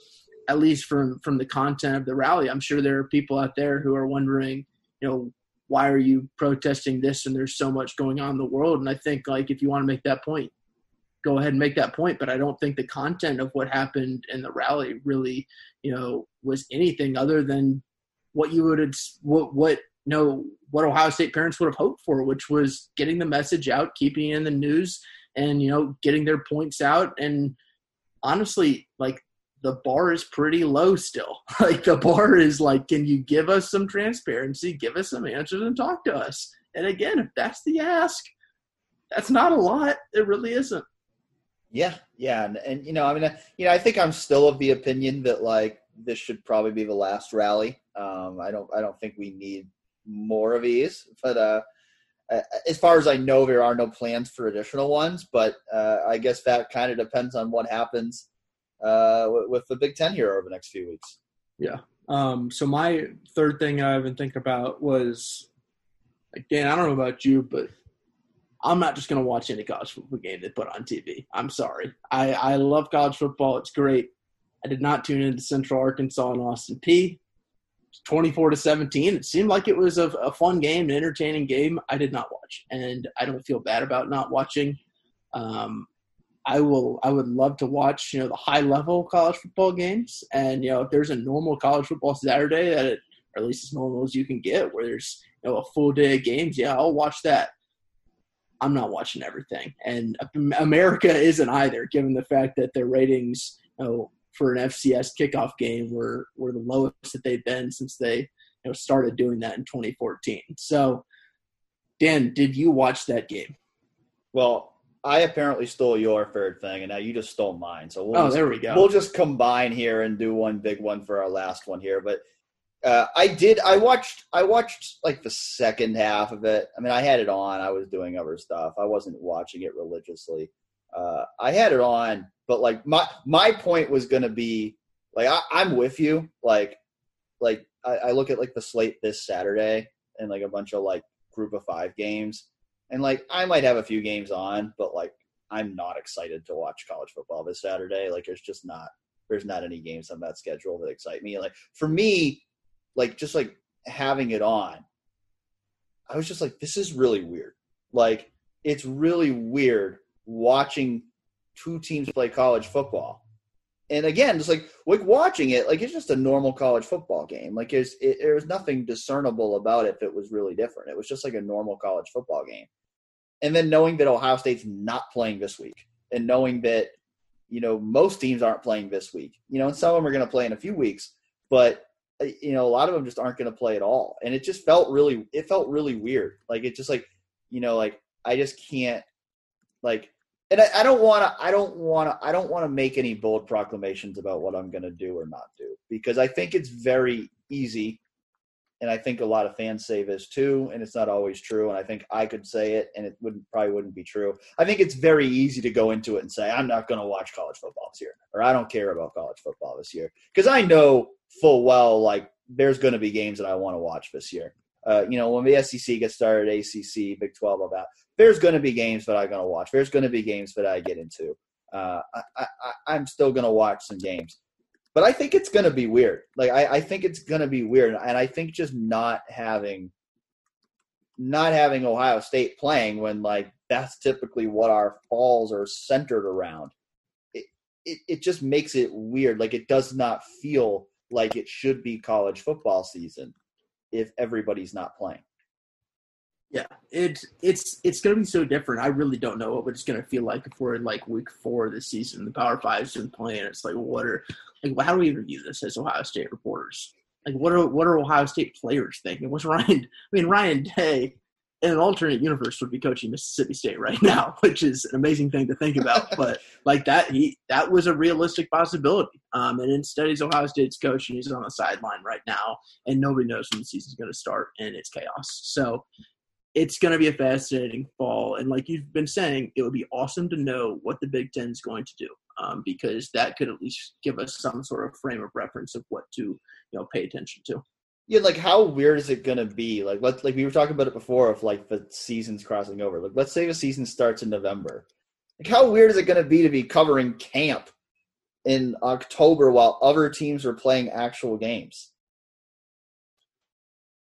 at least from from the content of the rally, I'm sure there are people out there who are wondering, you know, why are you protesting this? And there's so much going on in the world. And I think like if you want to make that point, go ahead and make that point. But I don't think the content of what happened in the rally really, you know, was anything other than what you would what what you know what Ohio State parents would have hoped for, which was getting the message out, keeping in the news, and you know getting their points out. And honestly, like the bar is pretty low still. [laughs] like the bar is like, can you give us some transparency, give us some answers, and talk to us? And again, if that's the ask, that's not a lot. It really isn't. Yeah, yeah, and, and you know, I mean, you know, I think I'm still of the opinion that like this should probably be the last rally. Um, I don't, I don't think we need more of these, but uh, as far as I know, there are no plans for additional ones. But uh, I guess that kind of depends on what happens uh, with, with the Big Ten here over the next few weeks. Yeah. Um, so my third thing I've been thinking about was, again, I don't know about you, but I'm not just going to watch any college football game they put on TV. I'm sorry. I, I love college football. It's great. I did not tune into Central Arkansas and Austin Peay. 24 to 17. It seemed like it was a, a, fun game, an entertaining game. I did not watch, and I don't feel bad about not watching. Um, I will. I would love to watch, you know, the high level college football games, and you know, if there's a normal college football Saturday that, it, or at least as normal as you can get, where there's you know a full day of games, yeah, I'll watch that. I'm not watching everything, and America isn't either, given the fact that their ratings, you know, for an FCS kickoff game were were the lowest that they've been since they you know started doing that in 2014. So, Dan, did you watch that game? Well, I apparently stole your third thing, and now you just stole mine. So we'll oh, just, there we go. We'll just combine here and do one big one for our last one here. But uh, I did. I watched. I watched like the second half of it. I mean, I had it on. I was doing other stuff. I wasn't watching it religiously. Uh, I had it on, but like my my point was going to be like I, I'm with you. Like like I, I look at like the slate this Saturday and like a bunch of like group of five games and like I might have a few games on, but like I'm not excited to watch college football this Saturday. Like there's just not there's not any games on that schedule that excite me. Like for me, like just like having it on, I was just like, this is really weird. Like it's really weird watching two teams play college football. And again, just like like watching it, like it's just a normal college football game. Like there's it, nothing discernible about it if it was really different. It was just like a normal college football game and then knowing that Ohio State's not playing this week, and knowing that you know most teams aren't playing this week, you know, and some of them are going to play in a few weeks, but you know a lot of them just aren't going to play at all, and it just felt really, it felt really weird. Like it just like you know, like I just can't like. And I, don't want to. I don't want to. I don't want to make any bold proclamations about what I'm going to do or not do because I think it's very easy and I think a lot of fans say this too, and it's not always true. And I think I could say it, and it wouldn't probably wouldn't be true. I think it's very easy to go into it and say I'm not going to watch college football this year, or I don't care about college football this year, because I know full well like there's going to be games that I want to watch this year. Uh, you know, when the SEC gets started, ACC, Big 12, all that, there's going to be games that I'm going to watch. There's going to be games that I get into. Uh, I, I'm still going to watch some games but I think it's going to be weird. Like I, I think it's going to be weird, and I think just not having not having Ohio State playing when like that's typically what our falls are centered around. It, it it just makes it weird. Like it does not feel like it should be college football season if everybody's not playing. Yeah, it's it's it's gonna be so different. I really don't know what it's gonna feel like if we're in like week four of the season. The Power Five's been playing. It's like what are like how do we even view this as Ohio State reporters? Like what are what are Ohio State players thinking? What's Ryan? I mean, Ryan Day in an alternate universe would be coaching Mississippi State right now, [laughs] which is an amazing thing to think about. [laughs] but like that, he that was a realistic possibility. Um, and instead, he's Ohio State's coach, and he's on the sideline right now, and nobody knows when the season's going to start, and it's chaos. So it's going to be a fascinating fall, and like you've been saying, it would be awesome to know what the Big Ten is going to do um, because that could at least give us some sort of frame of reference of what to you know pay attention to. Yeah, like how weird is it gonna be? Like let like we were talking about it before of like the seasons crossing over. Like let's say the season starts in November. Like how weird is it gonna be to be covering camp in October while other teams are playing actual games?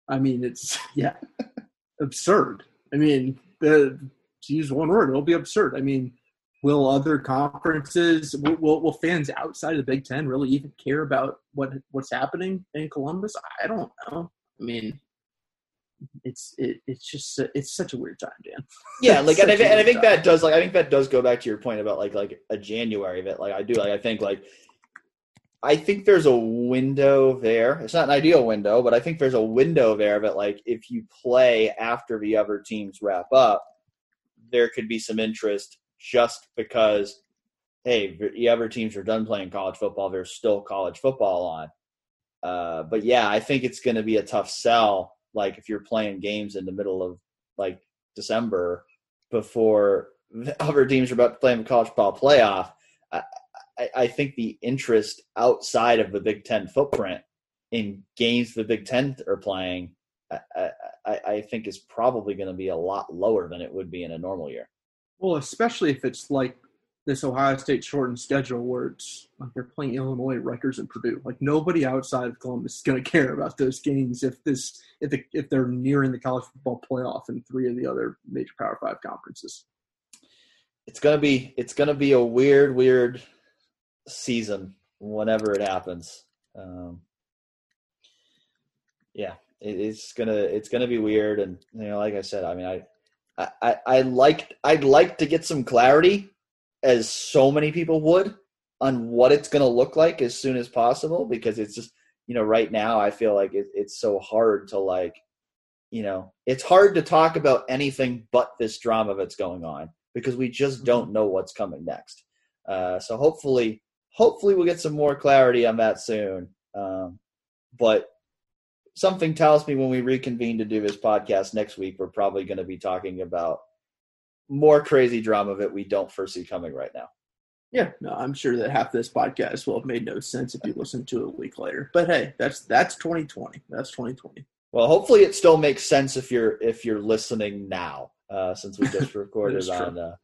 I mean, it's yeah, absurd. I mean, the to use one word, it'll be absurd. I mean, will other conferences will, will, will, fans outside of the big ten really even care about what what's happening in columbus? I don't know. I mean it's it, it's just it's such a weird time dan. Yeah like [laughs] and I, and I think time. that does like i think that does go back to your point about like like a january that like i do like i think like I think there's a window there. It's not an ideal window, but I think there's a window there that, like, if you play after the other teams wrap up, there could be some interest just because hey, the other teams are done playing college football. There's still college football on. Uh, but yeah, I think it's going to be a tough sell. Like if you're playing games in the middle of like December before [laughs] other teams are about to play in the college football playoff, I, I, I think the interest outside of the Big Ten footprint in games the Big Ten are playing I, I, I think is probably going to be a lot lower than it would be in a normal year. Well, especially if it's like this Ohio State shortened schedule where it's like they're playing Illinois, Rutgers, and Purdue. Like nobody outside of Columbus is going [laughs] to care about those games if this if the, if they're nearing the college football playoff in three of the other major Power Five conferences. It's gonna be it's gonna be a weird weird season whenever it happens. Um, yeah, it, it's gonna it's gonna be weird, and you know, like I said, I mean, I. I, I like I'd like to get some clarity as so many people would on what it's going to look like as soon as possible because it's just you know right now i feel like it, it's so hard to like you know it's hard to talk about anything but this drama that's going on because we just mm-hmm. don't know what's coming next uh, so hopefully hopefully we'll get some more clarity on that soon um, but something tells me when we reconvene to do this podcast next week we're probably going to be talking about more crazy drama that we don't foresee coming right now. Yeah, no, I'm sure that half this podcast will have made no sense if you listen to it a week later. But hey, that's that's 2020. That's 2020. Well, hopefully it still makes sense if you're if you're listening now, uh, since we just [laughs] recorded on uh,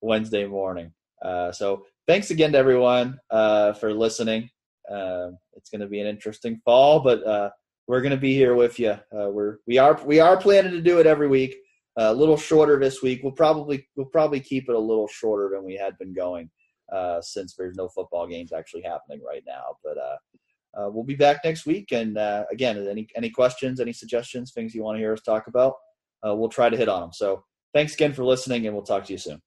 Wednesday morning. Uh, so thanks again to everyone uh, for listening. Um, it's going to be an interesting fall, but uh, we're going to be here with you. Uh, we're we are we are planning to do it every week a little shorter this week. We'll probably we'll probably keep it a little shorter than we had been going uh, since there's no football games actually happening right now. But uh, uh, we'll be back next week. And uh, again, any any questions, any suggestions, things you want to hear us talk about, uh, we'll try to hit on them. So thanks again for listening, and we'll talk to you soon.